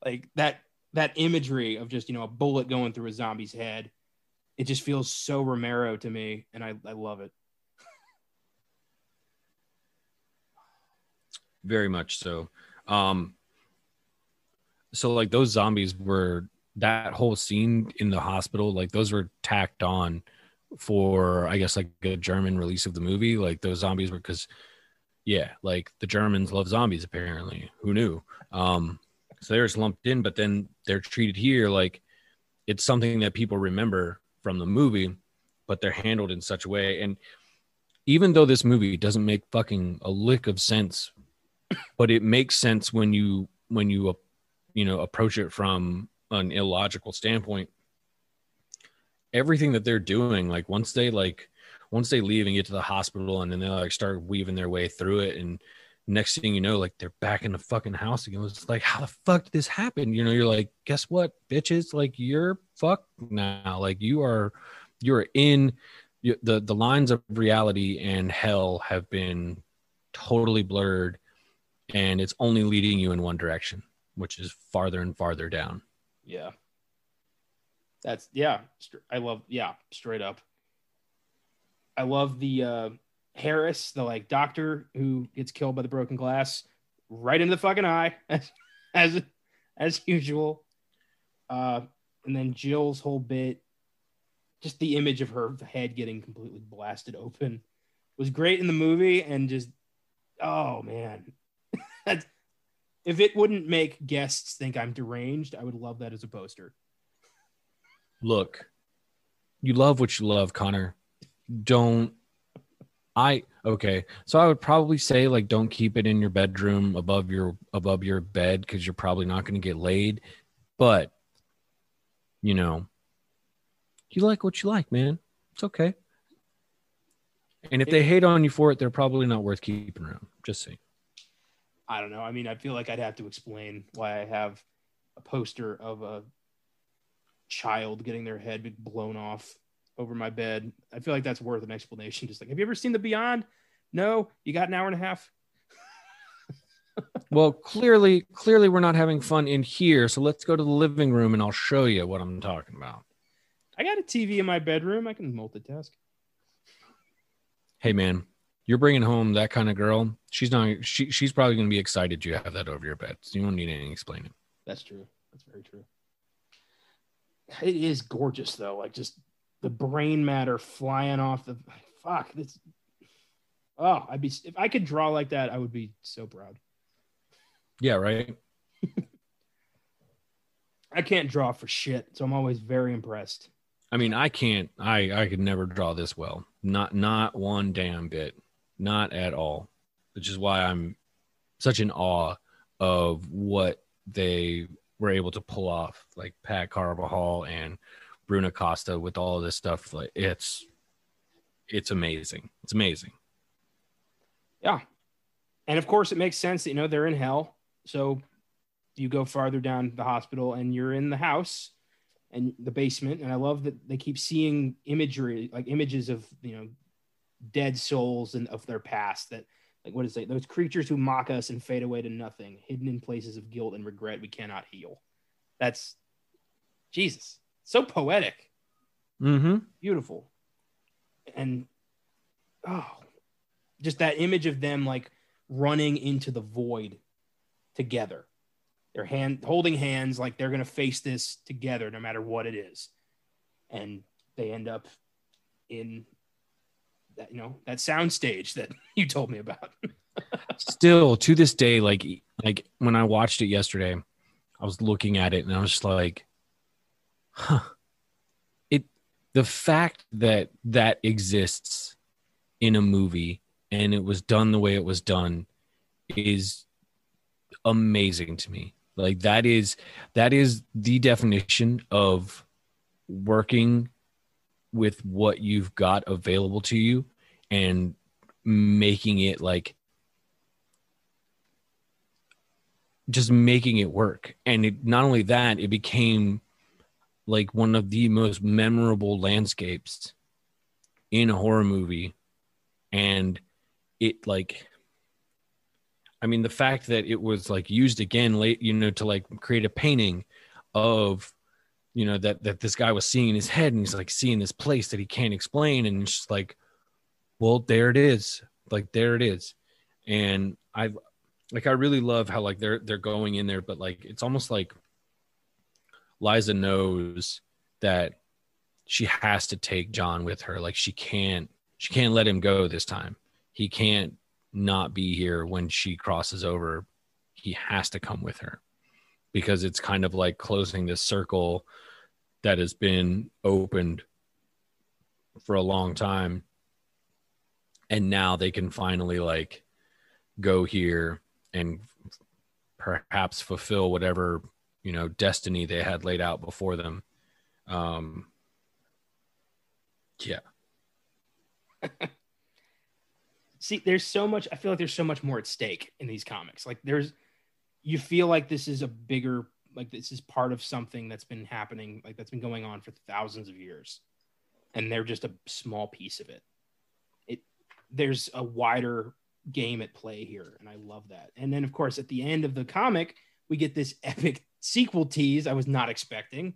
Speaker 1: like that that imagery of just, you know, a bullet going through a zombie's head. It just feels so Romero to me, and I, I love it.
Speaker 2: Very much so. Um so like those zombies were that whole scene in the hospital, like those were tacked on for I guess like a German release of the movie. Like those zombies were because yeah, like the Germans love zombies apparently. Who knew? Um, so they're just lumped in, but then they're treated here like it's something that people remember from the movie, but they're handled in such a way. And even though this movie doesn't make fucking a lick of sense, but it makes sense when you when you you know approach it from an illogical standpoint everything that they're doing like once they like once they leave and get to the hospital and then they like start weaving their way through it and next thing you know like they're back in the fucking house again. It's like how the fuck did this happen? You know you're like guess what bitches? Like you're fucked now. Like you are you're in you, the the lines of reality and hell have been totally blurred and it's only leading you in one direction which is farther and farther down.
Speaker 1: Yeah. That's yeah. I love yeah. Straight up. I love the uh, Harris, the like doctor who gets killed by the broken glass, right in the fucking eye, as as, as usual. Uh, and then Jill's whole bit, just the image of her head getting completely blasted open, was great in the movie, and just oh man, if it wouldn't make guests think I'm deranged, I would love that as a poster.
Speaker 2: Look you love what you love connor. Don't i okay. So i would probably say like don't keep it in your bedroom above your above your bed because you're probably not going to get laid. But you know you like what you like man. It's okay. And if they hate on you for it they're probably not worth keeping around. Just saying.
Speaker 1: I don't know. I mean, I feel like I'd have to explain why I have a poster of a child getting their head blown off over my bed. I feel like that's worth an explanation. Just like, have you ever seen The Beyond? No, you got an hour and a half.
Speaker 2: well clearly clearly we're not having fun in here so let's go to the living room and i'll show you what i'm talking about
Speaker 1: I got a TV in my bedroom. I can multitask.
Speaker 2: hey man you're bringing home that kind of girl she's not she, she's probably going to be excited you have that over your bed so you don't need any explaining
Speaker 1: That's true. That's very true. It is gorgeous though. Like just the brain matter flying off the fuck. This. Oh, I'd be if I could draw like that, I would be so proud.
Speaker 2: yeah right
Speaker 1: I can't draw for shit, so I'm always very impressed.
Speaker 2: i mean i can't i i could never draw this well not not one damn bit not at all which is why i'm such in awe of what they were able to pull off like pat carbajal and bruno costa with all this stuff like it's it's amazing it's amazing
Speaker 1: Yeah. And of course, it makes sense that, you know, they're in hell. So you go farther down the hospital and you're in the house and the basement. And I love that they keep seeing imagery, like images of, you know, dead souls and of their past that, like, what is it? Those creatures who mock us and fade away to nothing, hidden in places of guilt and regret we cannot heal. That's Jesus. So poetic
Speaker 2: mm-hmm
Speaker 1: beautiful and oh just that image of them like running into the void together they're hand holding hands like they're going to face this together no matter what it is and they end up in that you know that sound stage that you told me about.
Speaker 2: Still to this day like like when i watched it yesterday i was looking at it and i was just like huh. It the fact that that exists in a movie and it was done the way it was done is amazing to me. Like that is that is the definition of working with what you've got available to you and making it like just making it work. And it, not only that it became like one of the most memorable landscapes in a horror movie. And it like i mean the fact that it was like used again late you know to like create a painting of you know that that this guy was seeing in his head and he's like seeing this place that he can't explain. And it's just like well there it is. Like there it is. And i like i really love how like they're they're going in there but like it's almost like liza knows that she has to take john with her. Like she can't she can't let him go this time. He can't not be here when she crosses over. He has to come with her because it's kind of like closing this circle that has been opened for a long time and now they can finally like go here and perhaps fulfill whatever you know destiny they had laid out before them um yeah
Speaker 1: See, there's so much. I feel like there's so much more at stake in these comics. Like there's, you feel like this is a bigger, like this is part of something that's been happening, like that's been going on for thousands of years, and they're just a small piece of it. It there's a wider game at play here, and I love that. And then of course at the end of the comic, we get this epic sequel tease I was not expecting.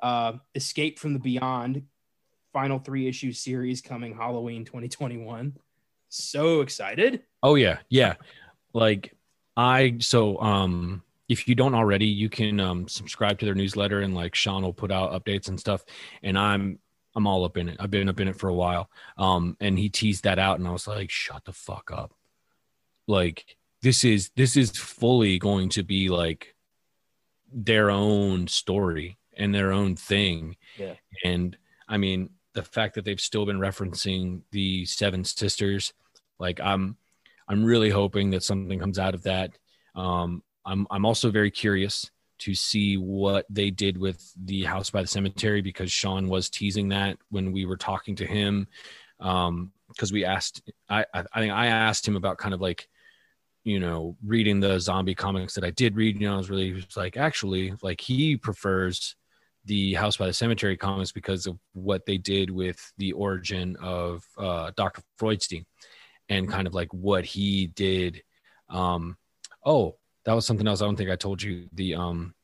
Speaker 1: Uh, Escape from the Beyond, final three issue series coming Halloween 2021 so excited.
Speaker 2: Oh yeah, yeah. Like I so um if you don't already, you can um subscribe to their newsletter and like Shawn will put out updates and stuff. And I'm I'm all up in it. I've been up in it for a while. Um and he teased that out and I was like, shut the fuck up. Like this is this is fully going to be like their own story and their own thing.
Speaker 1: Yeah.
Speaker 2: And I mean, the fact that they've still been referencing the Seven Sisters, like I'm, I'm really hoping that something comes out of that. Um, I'm, I'm also very curious to see what they did with the house by the cemetery because Shawn was teasing that when we were talking to him. Um, because we asked, I, I, I think I asked him about kind of like, you know, reading the zombie comics that I did read. You know, I was really was like, actually, like he prefers the House by the Cemetery comics because of what they did with the origin of uh, Dr. Freudstein and kind of like what he did. Um, oh, that was something else. I don't think I told you. The um,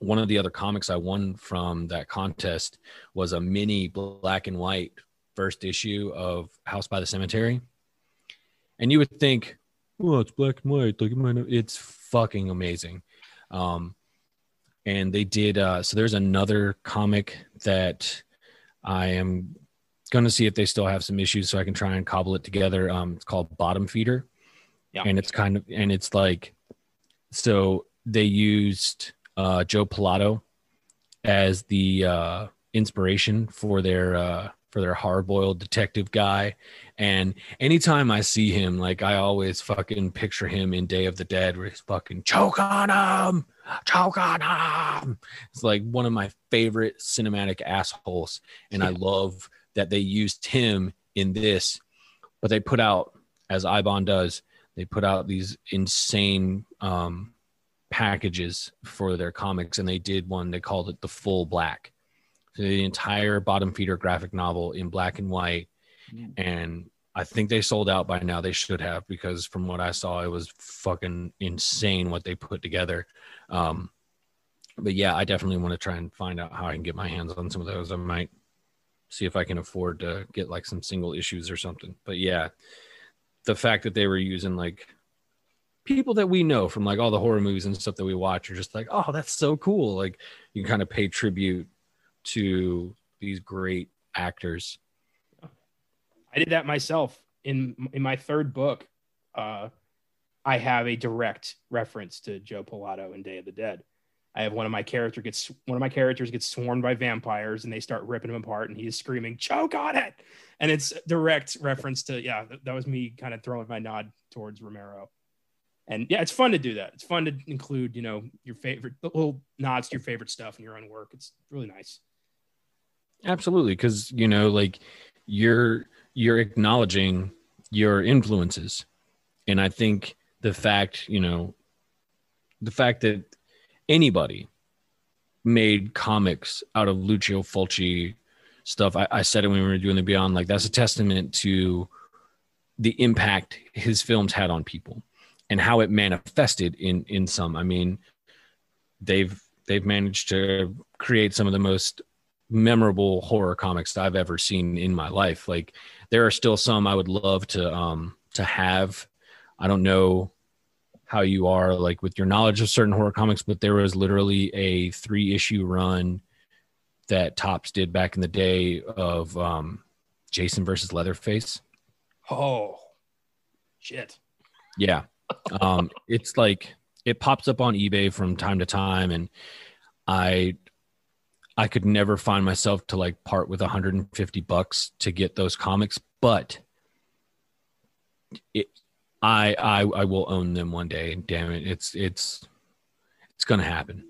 Speaker 2: one of the other comics I won from that contest was a mini black and white first issue of House by the Cemetery. And you would think, well, it's black and white. Like, it's fucking amazing. Um, and they did uh, so there's another comic that i am going to see if they still have some issues so i can try and cobble it together. Um, it's called bottom feeder. Yeah. and it's kind of and it's like so they used uh, joe pilato as the uh, inspiration for their uh, for their hard-boiled detective guy. And anytime i see him like i always fucking picture him in day of the dead where he's fucking choke on him choke on him it's like one of my favorite cinematic assholes. And i love that they used him in this but they put out as Eibon does they put out these insane um, packages for their comics and they did one they called it the full black the entire bottom feeder graphic novel in black and white. And I think they sold out by now. They should have because from what I saw, it was fucking insane what they put together. Um, but yeah, I definitely want to try and find out how I can get my hands on some of those. I might see if I can afford to get like some single issues or something. But yeah, the fact that they were using like people that we know from like all the horror movies and stuff that we watch are just like, oh, that's so cool. Like you kind of pay tribute to these great actors.
Speaker 1: I did that myself in in my third book. Uh, I have a direct reference to Joe Pilato in Day of the Dead. I have one of my character gets one of my characters gets swarmed by vampires and they start ripping him apart and he's screaming choke on it! And it's direct reference to yeah that, was me kind of throwing my nod towards Romero. And yeah it's fun to do that. It's fun to include you know your favorite little nods to your favorite stuff in your own work. It's really nice.
Speaker 2: Absolutely, because you know, like you're you're acknowledging your influences, and I think the fact, you know, the fact that anybody made comics out of Lucio Fulci stuff. I, I said it when we were doing the Beyond. Like that's a testament to the impact his films had on people and how it manifested in in some. I mean, they've they've managed to create some of the most memorable horror comics I've ever seen in my life. Like there are still some I would love to um to have. I don't know how you are like with your knowledge of certain horror comics, but there was literally a three issue run that Topps did back in the day of um Jason versus Leatherface.
Speaker 1: Oh shit.
Speaker 2: Yeah. Um it's like it pops up on eBay from time to time and I I could never find myself to like part with 150 bucks to get those comics, but it, I, I, I will own them one day. Damn it. It's, it's, it's going to happen.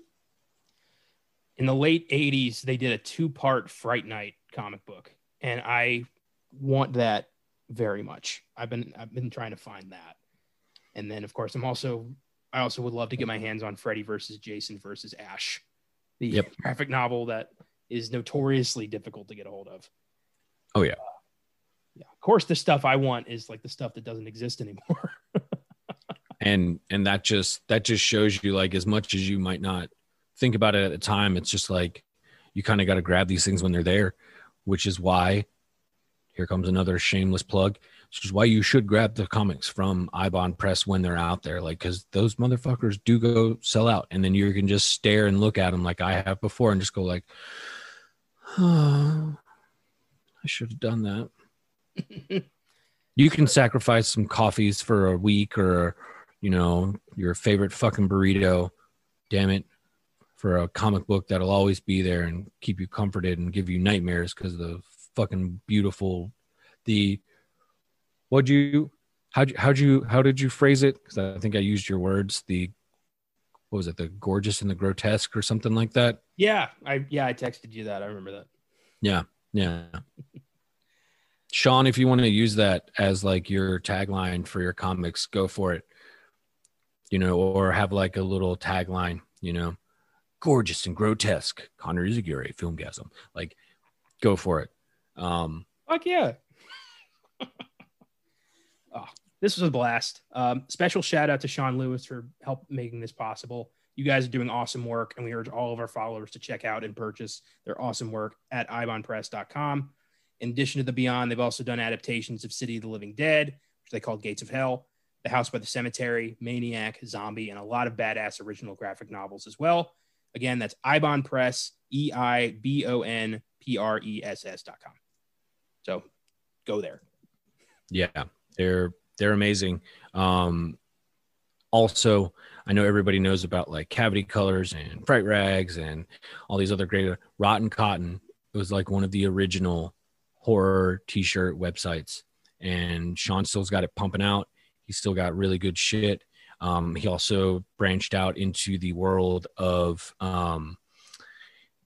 Speaker 1: In the late 80s, they did a two part Fright Night comic book. And I want that very much. I've been I've been trying to find that. And then of course I'm also I also would love to get my hands on Freddy versus Jason versus Ash, the
Speaker 2: Yep.
Speaker 1: graphic novel that is notoriously difficult to get a hold of.
Speaker 2: Oh, yeah.
Speaker 1: Yeah. Of course the stuff I want is like the stuff that doesn't exist anymore.
Speaker 2: and and that just that just shows you like as much as you might not think about it at the time it's just like you kind of got to grab these things when they're there which is why here comes another shameless plug which is why you should grab the comics from Eibon press when they're out there like because those motherfuckers do go sell out and then you can just stare and look at them like i have before and just go like oh, i should have done that you can sacrifice some coffees for a week or you know your favorite fucking burrito damn it for a comic book that'll always be there and keep you comforted and give you nightmares because the fucking beautiful the what'd you how'd you how'd you how did you phrase it because i think i used your words the what was it the gorgeous and the grotesque or something like that
Speaker 1: yeah, I yeah, I texted you that. I remember that.
Speaker 2: yeah yeah Shawn if you want to use that as like your tagline for your comics go for it you know or have like a little tagline you know gorgeous and grotesque connor Eyzaguirre Filmgazm like go for it um
Speaker 1: Fuck yeah. oh, this was a blast. Um, special shout out to Shawn Lewis for help making this possible. You guys are doing awesome work, and we urge all of our followers to check out and purchase their awesome work at eibonpress.com. In addition to the Beyond, they've also done adaptations of City of the Living Dead, which they called Gates of Hell, The House by the Cemetery, Maniac, Zombie, and a lot of badass original graphic novels as well. Again, that's Eibon Press, E I B O N P R E S S dot com. So go there.
Speaker 2: yeah they're they're amazing um also i know everybody knows about like cavity colors and fright rags and all these other great rotten cotton it was like one of the original horror t-shirt websites. And Shawn still's got it pumping out. He's still got really good shit. Um he also branched out into the world of um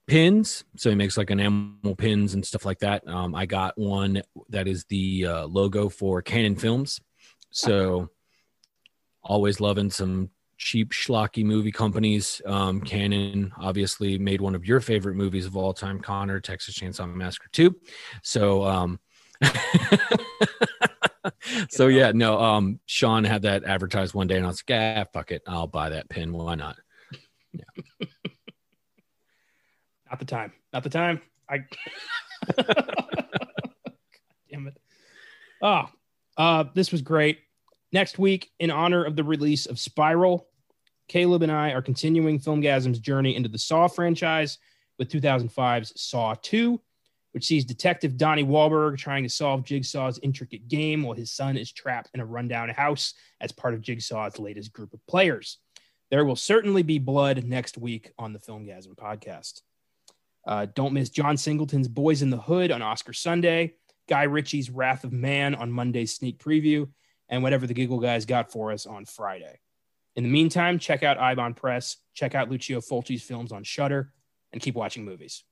Speaker 2: pins. So he makes like enamel pins and stuff like that. Um i got one that is the uh, logo for Cannon films. So always loving some cheap schlocky movie companies um Cannon obviously made one of your favorite movies of all time connor texas chainsaw massacre 2 so um so yeah no um Shawn had that advertised one day and i was like ah fuck it i'll buy that pin why not
Speaker 1: Not the time. Not the time. I. Damn it. Oh, uh, this was great. Next week, in honor of the release of Spiral, Caleb and I are continuing Filmgazm's journey into the Saw franchise with 2005's Saw 2, which sees Detective Donnie Wahlberg trying to solve Jigsaw's intricate game while his son is trapped in a rundown house as part of Jigsaw's latest group of players. There will certainly be blood next week on the Filmgasm podcast. Uh, don't miss John Singleton's Boys in the Hood on Oscar Sunday, Guy Ritchie's Wrath of Man on Monday's sneak preview, and whatever the Giggle Guys got for us on Friday. In the meantime, check out Eibon Press, check out Lucio Fulci's films on Shudder, and keep watching movies.